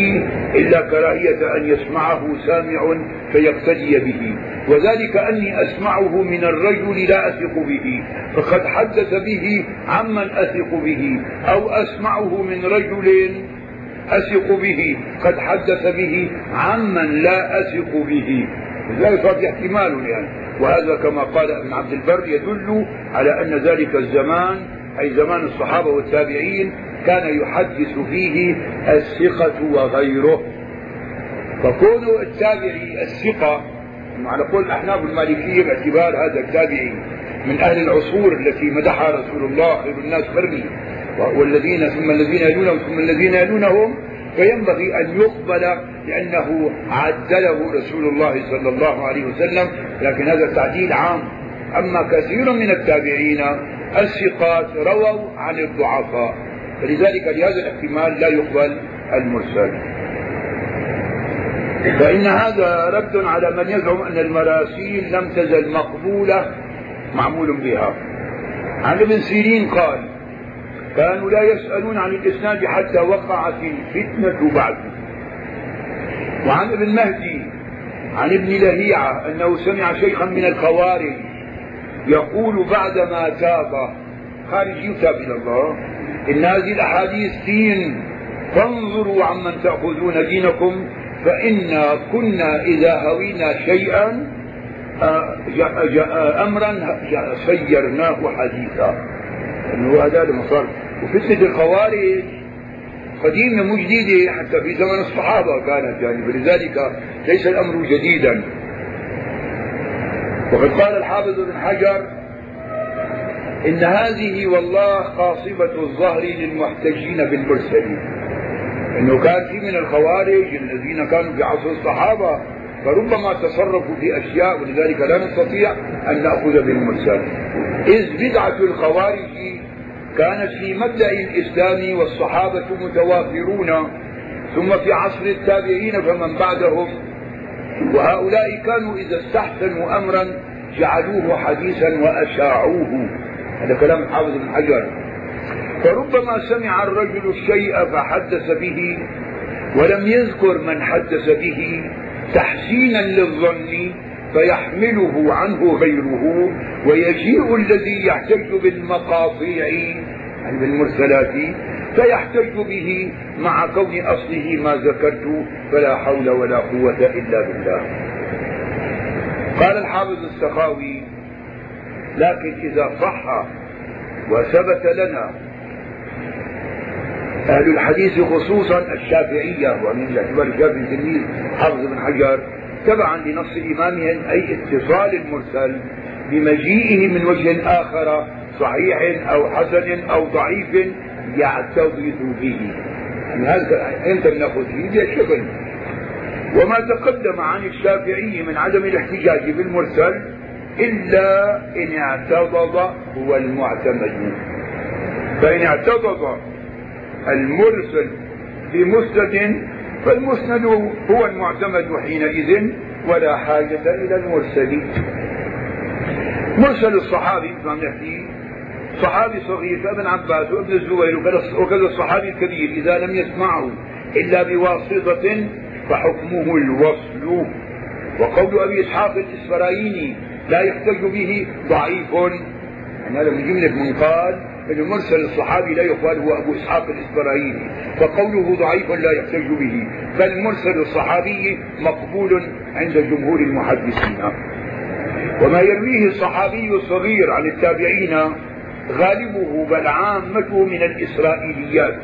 إلا كراهية أن يسمعه سامع فيقتدي به. وذلك أني أسمعه من الرجل لا أثق به فقد حدث به عمن أثق به أو أسمعه من رجل أثق به قد حدث به عمن لا أثق به. لذلك صار في احتمال يعني. وهذا كما قال ابن عبد البر يدل على أن ذلك الزمان أي زمان الصحابة والتابعين كان يحدث فيه الثقة وغيره. فكون التابعي الثقة على قول الأحناف المالكية باعتبار هذا التابعي من أهل العصور التي مدحها رسول الله خير الناس قرني والذين ثم الذين يلونهم ثم الذين يلونهم فينبغي أن يقبل لأنه عدله رسول الله صلى الله عليه وسلم. لكن هذا التعديل عام. أما كثير من التابعين الثقات رووا عن الضعفاء. فلذلك لهذا الاحتمال لا يقبل المرسل. فإن هذا رد على من يزعم أن المراسيل لم تزل مقبولة معمول بها. عن ابن سيرين قال كانوا لا يسألون عن الإسناد حتى وقعت الفتنة بعد وعن ابن مهدي عن ابن لهيعة أنه سمع شيخا من الخوارج يقول بعدما تاب خارج يتاب إلى الله. إن هذه الأحاديث دين. فانظروا عمن تأخذون دينكم فإنا كنا إذا هوينا شيئا آه، أمرا سيرناه حديثا. إنه هذا المصار وفتنة الخوارج قديمة مو جديدة حتى في زمن الصحابة كانت يعني. فلذلك ليس الأمر جديدا. وقد قال الحافظ بن حجر إن هذه والله خاصبة الظهر للمحتجين بالمرسلين. إنه كان في من الخوارج الذين كانوا في عصر الصحابة فربما تصرفوا في أشياء ولذلك لا نستطيع أن نأخذ بالمرسل إذ بدعة الخوارج كانت في مبدأ الإسلام والصحابة متوافرون ثم في عصر التابعين فمن بعدهم. وهؤلاء كانوا إذا استحسنوا امرا جعلوه حديثا وأشاعوه. هذا كلام الحافظ بن حجر. فربما سمع الرجل الشيء فحدث به ولم يذكر من حدث به تحسينا للظن فيحمله عنه غيره ويجيء الذي يحتج بالمقاطيع يعني بالمرسلات فيحتج به مع كون أصله ما ذكرت فلا حول ولا قوة إلا بالله. قال الحافظ السخاوي لكن إذا صح وثبت لنا أهل الحديث خصوصا الشافعية ومن اعتبار الشافعي تلميذ حافظ بن حجر تبعا لنص إمامهم أي اتصال المرسل بمجيئه من وجه آخر صحيح أو حسن أو ضعيف يعتضد به يعني هذا إمتى بناخذ فيه الشغل وما تقدم عن الشافعي من عدم الاحتجاج بالمرسل إلا إن اعتضد هو المعتمد. فإن اعتضد المرسل بمسند فالمسند هو المعتمد حينئذ ولا حاجة إلى المرسل. مرسل الصحابي ما نحكي صحابي صغير كابن عباس وابن الزبير وكذا الصحابي الكبير إذا لم يسمعه إلا بواسطة فحكمه الوصل. وقول أبي إسحاق الإسفرايني لا يحتج به ضعيف. يعني هذا من جملة من قال أن مرسل الصحابي لا يقال هو أبو إسحاق الإسبراهيمي فقوله ضعيف لا يحتج به بل مرسل الصحابي مقبول عند جمهور المحدثين. وما يرويه الصحابي الصغير عن التابعين غالبه بل عامته من الإسرائيليات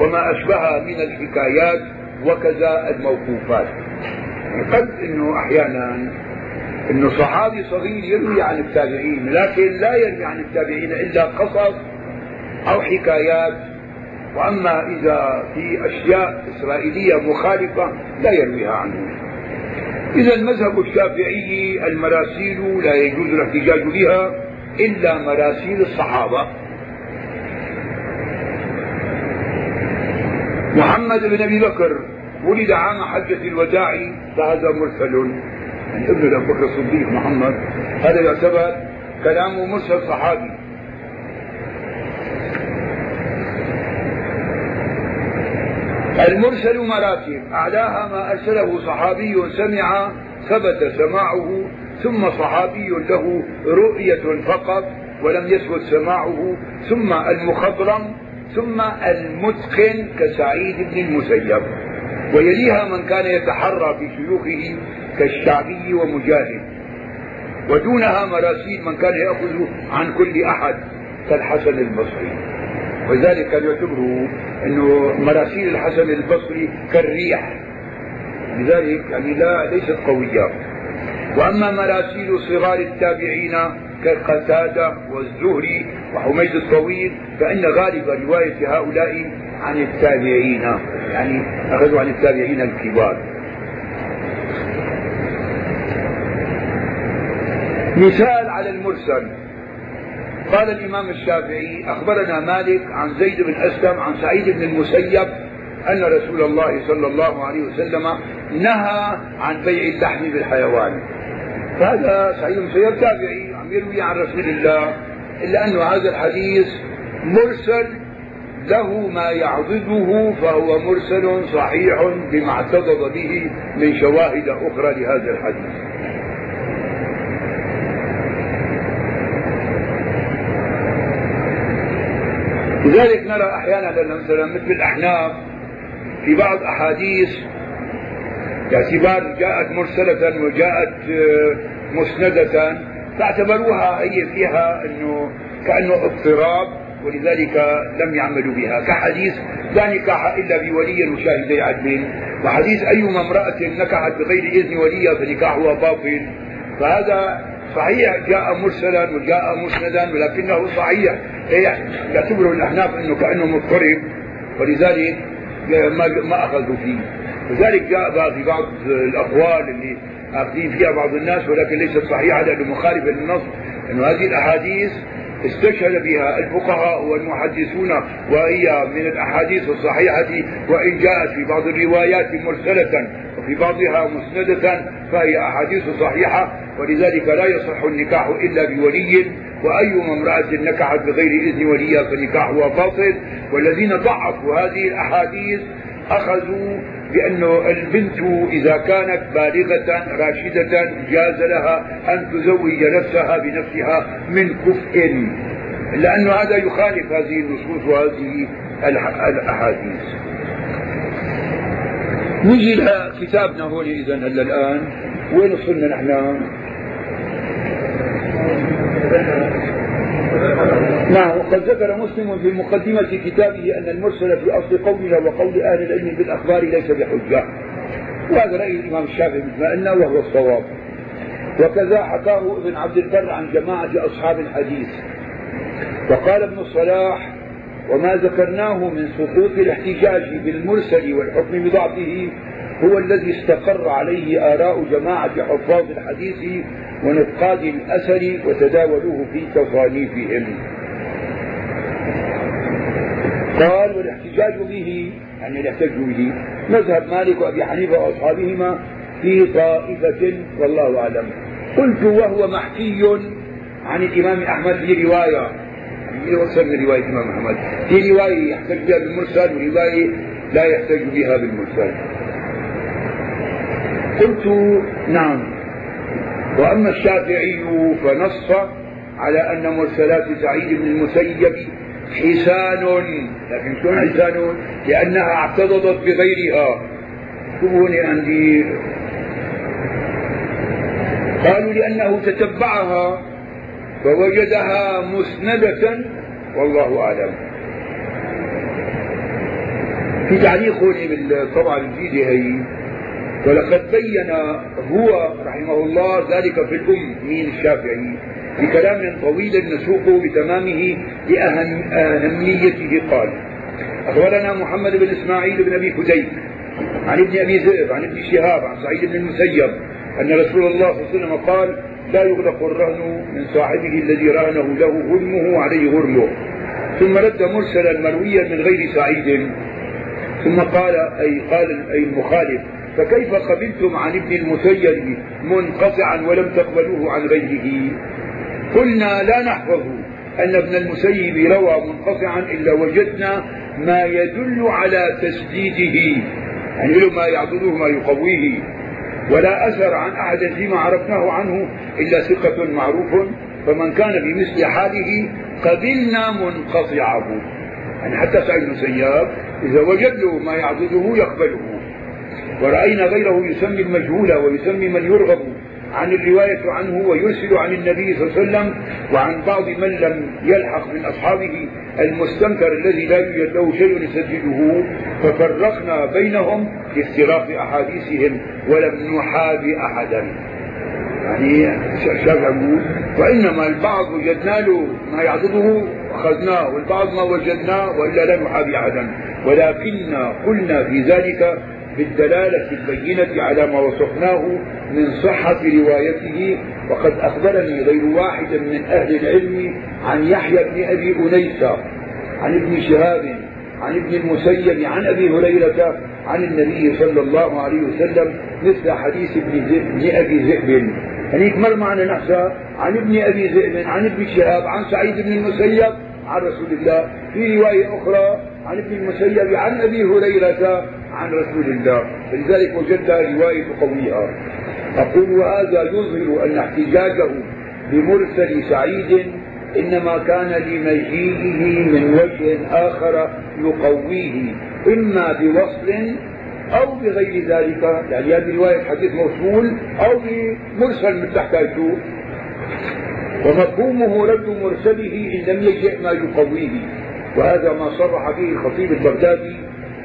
وما أشبه من الحكايات وكذا الموقوفات. قد إنه أحيانا إنه صحابي صغير يروي عن التابعين لكن لا يروي عن التابعين إلا قصص أو حكايات. وأما إذا في أشياء إسرائيلية مخالفة لا يرويها عنه. إذا المذهب الشافعي المراسيل لا يجوز الاحتجاج بها إلا مراسيل الصحابة. محمد بن أبي بكر ولد عام حجة الوداع فهذا مرسل. يعني ابن أبي بكر الصديق محمد. هذا يعتبر كلامه مرسل صحابي. المرسل مراتب. أعلاها ما أرسله صحابي سمع ثبت سماعه ثم صحابي له رؤية فقط ولم يثبت سماعه ثم المخضرم ثم المتقن كسعيد بن المسيب. ويليها من كان يتحرى في شيوخه كالشعبي ومجاهد. ودونها مراسيل من كان يأخذ عن كل أحد كالحسن البصري. ولذلك كانوا يعتبروا أنه مراسيل الحسن البصري كالريح. لذلك يعني لا ليست قوية. وأما مراسيل صغار التابعين كقتادة والزهري وحميد الطويل فإن غالب رواية هؤلاء عن التابعين يعني أخذوا عن التابعين الكبار. مثال على المرسل. قال الإمام الشافعي أخبرنا مالك عن زيد بن أسلم عن سعيد بن المسيب أن رسول الله صلى الله عليه وسلم نهى عن بيع اللحم بالحيوان. فهذا سعيد بن المسيب تابعي عم يروي عن رسول الله. إلا أن هذا الحديث مرسل له ما يعضده فهو مرسل صحيح بما اعتضد به من شواهد أخرى لهذا الحديث. لذلك نرى أحيانا مثلا مثل الاحناف في بعض أحاديث باعتبار جاءت مرسلة وجاءت آه، مسندة فاعتبروها هي فيها أنه كأنه اضطراب ولذلك لم يعملوا بها. كحديث لا نكاح إلا بولي وشاهدي عدل. وحديث أيما امرأة نكحت بغير إذن وليها فنكاحها باطل. فهذا صحيح جاء مرسلا وجاء مسندا ولكنه صحيح. يعتبره الاحناف إنه كأنه مضطرب. ولذلك ما ما أخذوا فيه. لذلك جاء في بعض الأقوال اللي أخذين فيها بعض الناس ولكن ليست صحيحة لأنه مخالفه للنص. إنه هذه الأحاديث استشهد بها الفقهاء والمحدثون وهي من الأحاديث الصحيحة وإن جاءت في بعض الروايات مرسلة. وفي بعضها مسندة فهي أحاديث صحيحة ولذلك لا يصح النكاح إلا بولي وأيما امرأة نكحت بغير إذن وليها فنكاحها باطل. والذين ضعفوا هذه الأحاديث أخذوا بأنه البنت إذا كانت بالغة راشدة جاز لها أن تزوج نفسها بنفسها من كفء. لأن هذا يخالف هذه النصوص وهذه الأحاديث. نجي لكتابنا هون إذا هلا الآن. وين وصلنا نحن؟ نعم وقد ذكر مسلم في مقدمة كتابه أن المرسل في أصل قولنا وقول أهل العلم بالأخبار ليس بحجة. وهذا رأي الإمام الشافعي مثل ما قلنا وهو الصواب. وكذا حكاه ابن عبد البر عن جماعة أصحاب الحديث. وقال ابن الصلاح وما ذكرناه من سقوط الاحتجاج بالمرسل والحكم بضعفه هو الذي استقر عليه آراء جماعة حفاظ الحديث ونقاد الأثر وتداولوه في تصانيفهم. قال والاحتجاج به يعني الاحتج به مذهب مالك وأبي حنيفة وأصحابهما في طائفة والله أعلم. قلت وهو محكي عن الإمام أحمد في رواية. أكثر من رواية الإمام أحمد. في رواية يحتج بها بالمرسل ورواية لا يحتج بها بالمرسل. قلت نعم. وأما الشافعي فنص على أن مرسلات سعيد بن المسيب حسان لكن شلون حسان؟ لأنها اعتضدت بغيرها. هون عندي. قالوا لأنه تتبعها. فوجدها مسندة والله أعلم. في تعليق هون بالطبعة الجديدة هي ولقد بين هو رحمه الله ذلك في الأم مين الشافعي بكلام طويل نسوقه بتمامه لأهميته قال أخبرنا محمد بن إسماعيل بن أبي فديك عن ابن أبي ذئب عن ابن شهاب عن سعيد بن المسيب أن رسول الله صلى الله عليه وسلم قال لا يغلق الرهن من صاحبه الذي رهنه له غرمه عليه غرمه. ثم رد مرسلا مرويا من غير سعيد. ثم قال أي قال أي المخالف فكيف قبلتم عن ابن المسيب منقطعا ولم تقبلوه عن غيره؟ قلنا لا نحفظ أن ابن المسيب روى منقطعا إلا وجدنا ما يدل على تسديده. يعني له ما يعضده ما يقويه. ولا أثر عن أحد فيما عرفناه عنه إلا ثقة معروف. فمن كان بمثل حاله قبلنا منقطعه. يعني حتى سعيد بن سياب إذا وجد له ما يعضده يقبله. ورأينا غيره يسمي المجهول ويسمي من يرغب عن الرواية عنه ويرسل عن النبي صلى الله عليه وسلم وعن بعض من لم يلحق من أصحابه المستنكر الذي لا يوجد له شيء يسجله ففرقنا بينهم في اختلاف أحاديثهم ولم نحابي أحدا. يعني الشافعي يقول وإنما البعض وجدنا له ما يعضده أخذناه والبعض ما وجدناه وإلا لا نحابي أحدا. ولكننا قلنا في ذلك بالدلالة البينة على ما وصفناه من صحة روايته وقد أخبرني غير واحد من أهل العلم عن يحيى بن أبي أنيسة عن ابن شهاب عن ابن المسيب عن أبي هريرة عن النبي صلى الله عليه وسلم مثل حديث ابن أبي ذئب. هنيك مر معنا نحسى عن ابن أبي ذئب عن ابن شهاب عن سعيد بن المسيب عن رسول الله. في رواية أخرى عن ابن المسيب عن أبي هريرة عن رسول الله. فلذلك وجدنا رواية قوية. أقول وهذا يظهر أن احتجاجه بمرسل سعيد إنما كان لمجيئه من وجه آخر يقويه إما بوصل أو بغير ذلك. يعني هذه رواية حديث موصول أو بمرسل من تحت ومفهومه رد مرسله إن لم يجئ ما يقويه. وهذا ما صرح به الخطيب البغدادي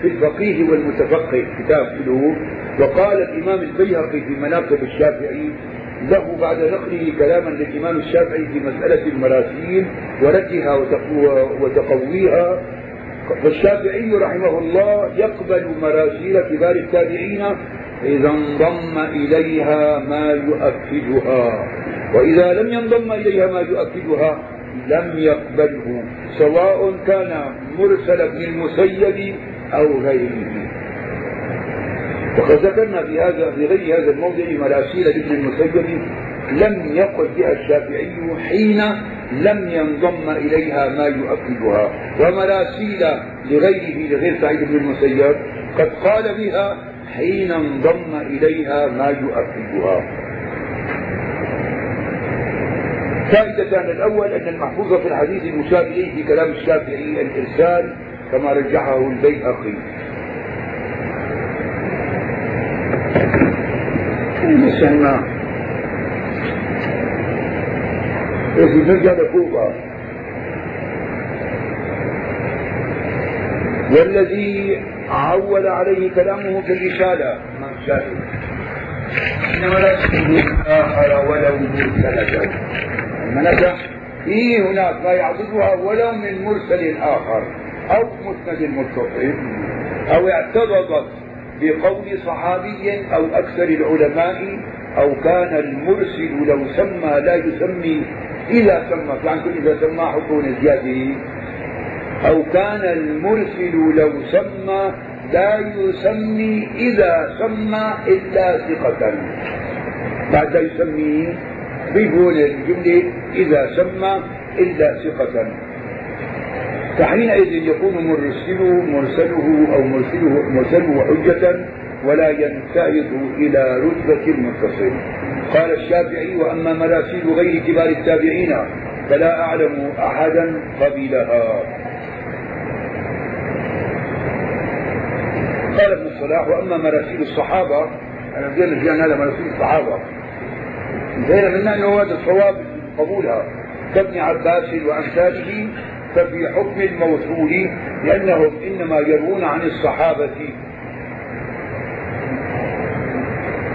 في الفقيه والمتفقه كتاب له وقال الإمام البيهقي في مناقب الشافعي له بعد نقله كلاما للإمام الشافعي في مسألة المراسيل وردها وتقويها. فالشافعي رحمه الله يقبل مراسيل كبار التابعين إذا انضم إليها ما يؤكدها. وإذا لم ينضم إليها ما يؤكدها لم يقبله سواء كان مرسل ابن المسيب أو غيره وقد ذكرنا في هذا في غير هذا الموضع مراسيل لابن المسيب لم يقل بها الشافعي حين لم ينضم إليها ما يؤكدها. ومراسيل لغيره لغير سعيد بن المسيب قد قال بها حين انضم إليها ما يؤكدها. فائدتان الأول أن المحفوظ في الحديث المشار إليه في كلام الشافعي الإرسال كما رجحه البيهقي المسمى إذا نرجع لكوبا والذي عول عليه كلامه في الرسالة. إنما لا آخر ولو مرسلة. المنسة فيه هناك؟ ما يعضدها ولو من مرسل آخر. أو مسند متصل أو اعترضت بقول صحابي أو أكثر العلماء أو كان المرسل لو سمى لا يسمي إذا سمى يعني إذا سمى حطون زيادة. أو كان المرسل لو سمى لا يسمي إذا سمى إلا ثقة. بعد يسمي بيقول الجملة إذا سمى إلا ثقة. فحينئذ يكون مرسله مرسله أو مرسله مرسله حجة ولا ينتهض إلى رتبة المتصل. قال الشافعي وأما مراسيل غير كبار التابعين فلا أعلم أحدا قبلها. قال ابن الصلاح وأما مراسيل الصحابة أنا بدي هذا مراسيل الصحابة. انتهينا منها أنه هذا الصواب قبولها. كابن عباس وأمثاله ففي حكم الموصول لأنهم إنما يروون عن الصحابة.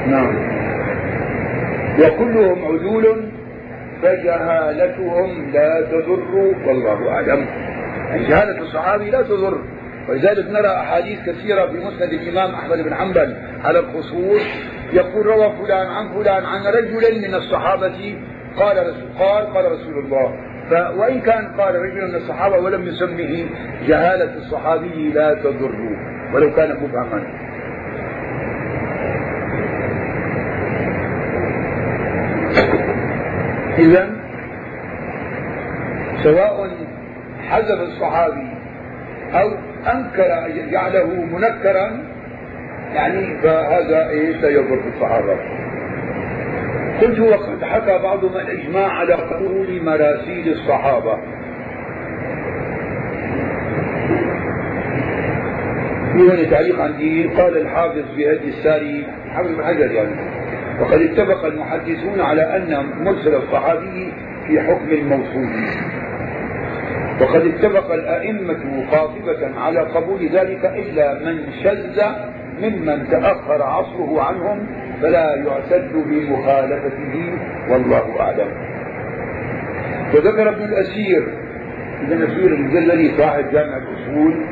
نعم. وكلهم عدول فجهالتهم لا تضر والله أعلم. يعني جهالة الصحابي لا تضر. ولذلك نرى أحاديث كثيرة في مسند الإمام أحمد بن حنبل على الخصوص يقول روى فلان عن فلان عن رجل من الصحابة قال رسول قال قال رسول الله. وإن كان قال رجل من الصحابة ولم يسمه جهالة الصحابي لا تضر ولو كان مبهما. إذا سواء حذف الصحابي أو أنكر جعله منكرا يعني فهذا إيش؟ لا يضر الصحابة. قلت وقد حكى بعضهم الإجماع على قبول مراسيل الصحابة. في هنا تعليق عندي قال الحافظ في هدي الساري حافظ بن حجر يعني وقد اتفق المحدثون على أن مرسل الصحابي في حكم الموصول. وقد اتفق الأئمة قاطبة على قبول ذلك إلا من شذ ممن تأخر عصره عنهم فلا يعتد بمخالفته والله أعلم. وذكر ابن الأسير ابن الأسير المجلدي صاحب جامع الأصول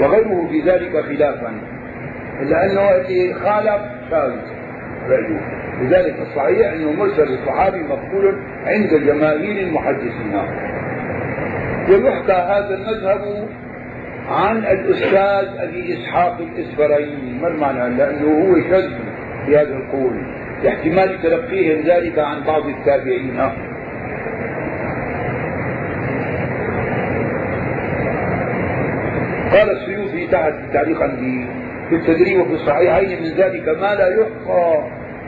وغيره في ذلك خلافا. إلا أنه خالف شاذ لذلك الصحيح أنه مرسل الصحابي مقبول عند جماهير المحدثين. ويحكى هذا المذهب عن الأستاذ أبي إسحاق الإسفرايني ما المعنى؟ لأنه هو شذ في هذا القول لاحتمال تلقيهم ذلك عن بعض التابعين. قال السيوطي تحت عندي في التدريب وفي الصحيحين من ذلك ما لا يحصى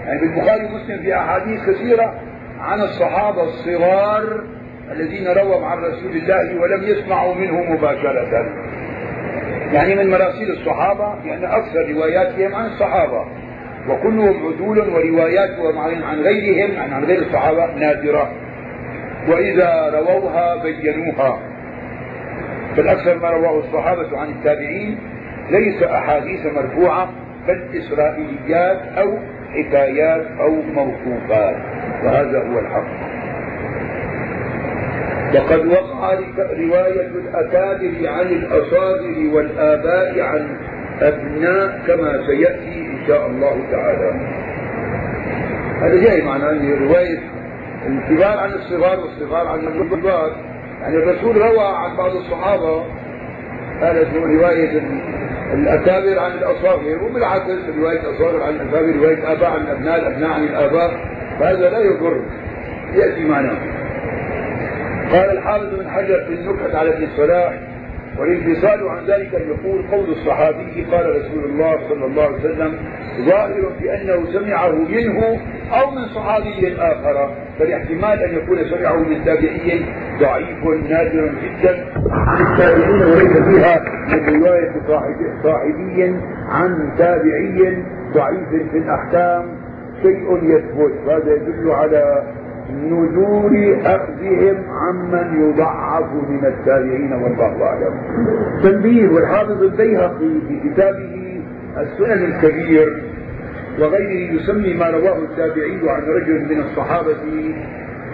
يعني بالبخاري ومسلم في أحاديث كثيرة عن الصحابة الصغار الذين رووا عن رسول الله ولم يسمعوا منه مباشرة. يعني من مراسيل الصحابة لأن يعني أكثر رواياتهم عن الصحابة. وكلهم عدول ورواياتهم عن غيرهم عن غير الصحابة نادرة. وإذا رووها بينوها. فالأكثر ما رواه الصحابة عن التابعين ليس أحاديث مرفوعة بل إسرائيليات أو حكايات أو موقوفات. وهذا هو الحق. وقد وقع رواية الأكابر عن الأصابر والآباء عن أبناء كما سيأتي إن شاء الله تعالى. هذا جاي معناه أن رواية الكبار عن الصغار والصغار عن الكبار. يعني الرسول روى عن بعض الصحابة هذا رواية الأكابر عن الأصاغر وبالعكس رواية الأصاغر عن الأكابر رواية الآباء عن الأبناء الأبناء عن الآباء. فهذا لا يضر. يأتي معنا. قال الحافظ بن حجر في النكت على ابن الصلاح والانفصال عن ذلك أن يقول قول الصحابي قال رسول الله صلى الله عليه وسلم ظاهر بانه سمعه منه أو من صحابي آخر فالاحتمال أن يكون سمعه من تابعي ضعيف نادر جدا. التابعين وليس فيها من رواية صاحبي عن تابعي ضعيف في الأحكام شيء يثبت. وهذا يدل على نزول أخذهم عمن يضعف من التابعين والله أعلم. تنبيه والحافظ البيهقي في كتابه السنن الكبير وغيره يسمي ما رواه التابعي عن رجل من الصحابة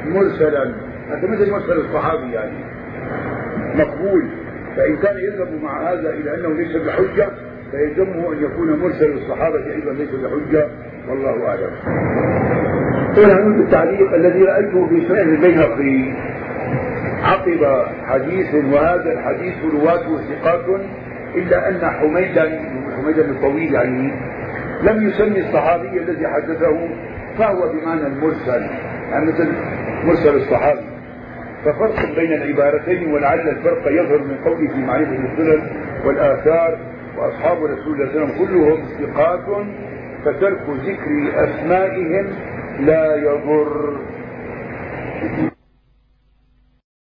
مرسلا. هذا مثل مرسل الصحابي يعني. مقبول. فإن كان يذهب مع هذا إلى أنه ليس بحجة فيلزمه أن يكون مرسل الصحابة أيضا ليس بحجة. والله أعلم. هنا نقول التعليق الذي رأيته في سنن البيهقي عقب حديث وهذا الحديث رواته ثقات إلا أن حميدا حميدا الطويل يعني لم يسمي الصحابي الذي حدثه فهو بمعنى المرسل يعني مثل مرسل الصحابي. ففرق بين العبارتين ولعل الفرق يظهر من قوله في معرفة السنن والآثار وأصحاب رسول الله صلى الله عليه وسلم كلهم ثقات فترك ذكر أسمائهم لا يضر.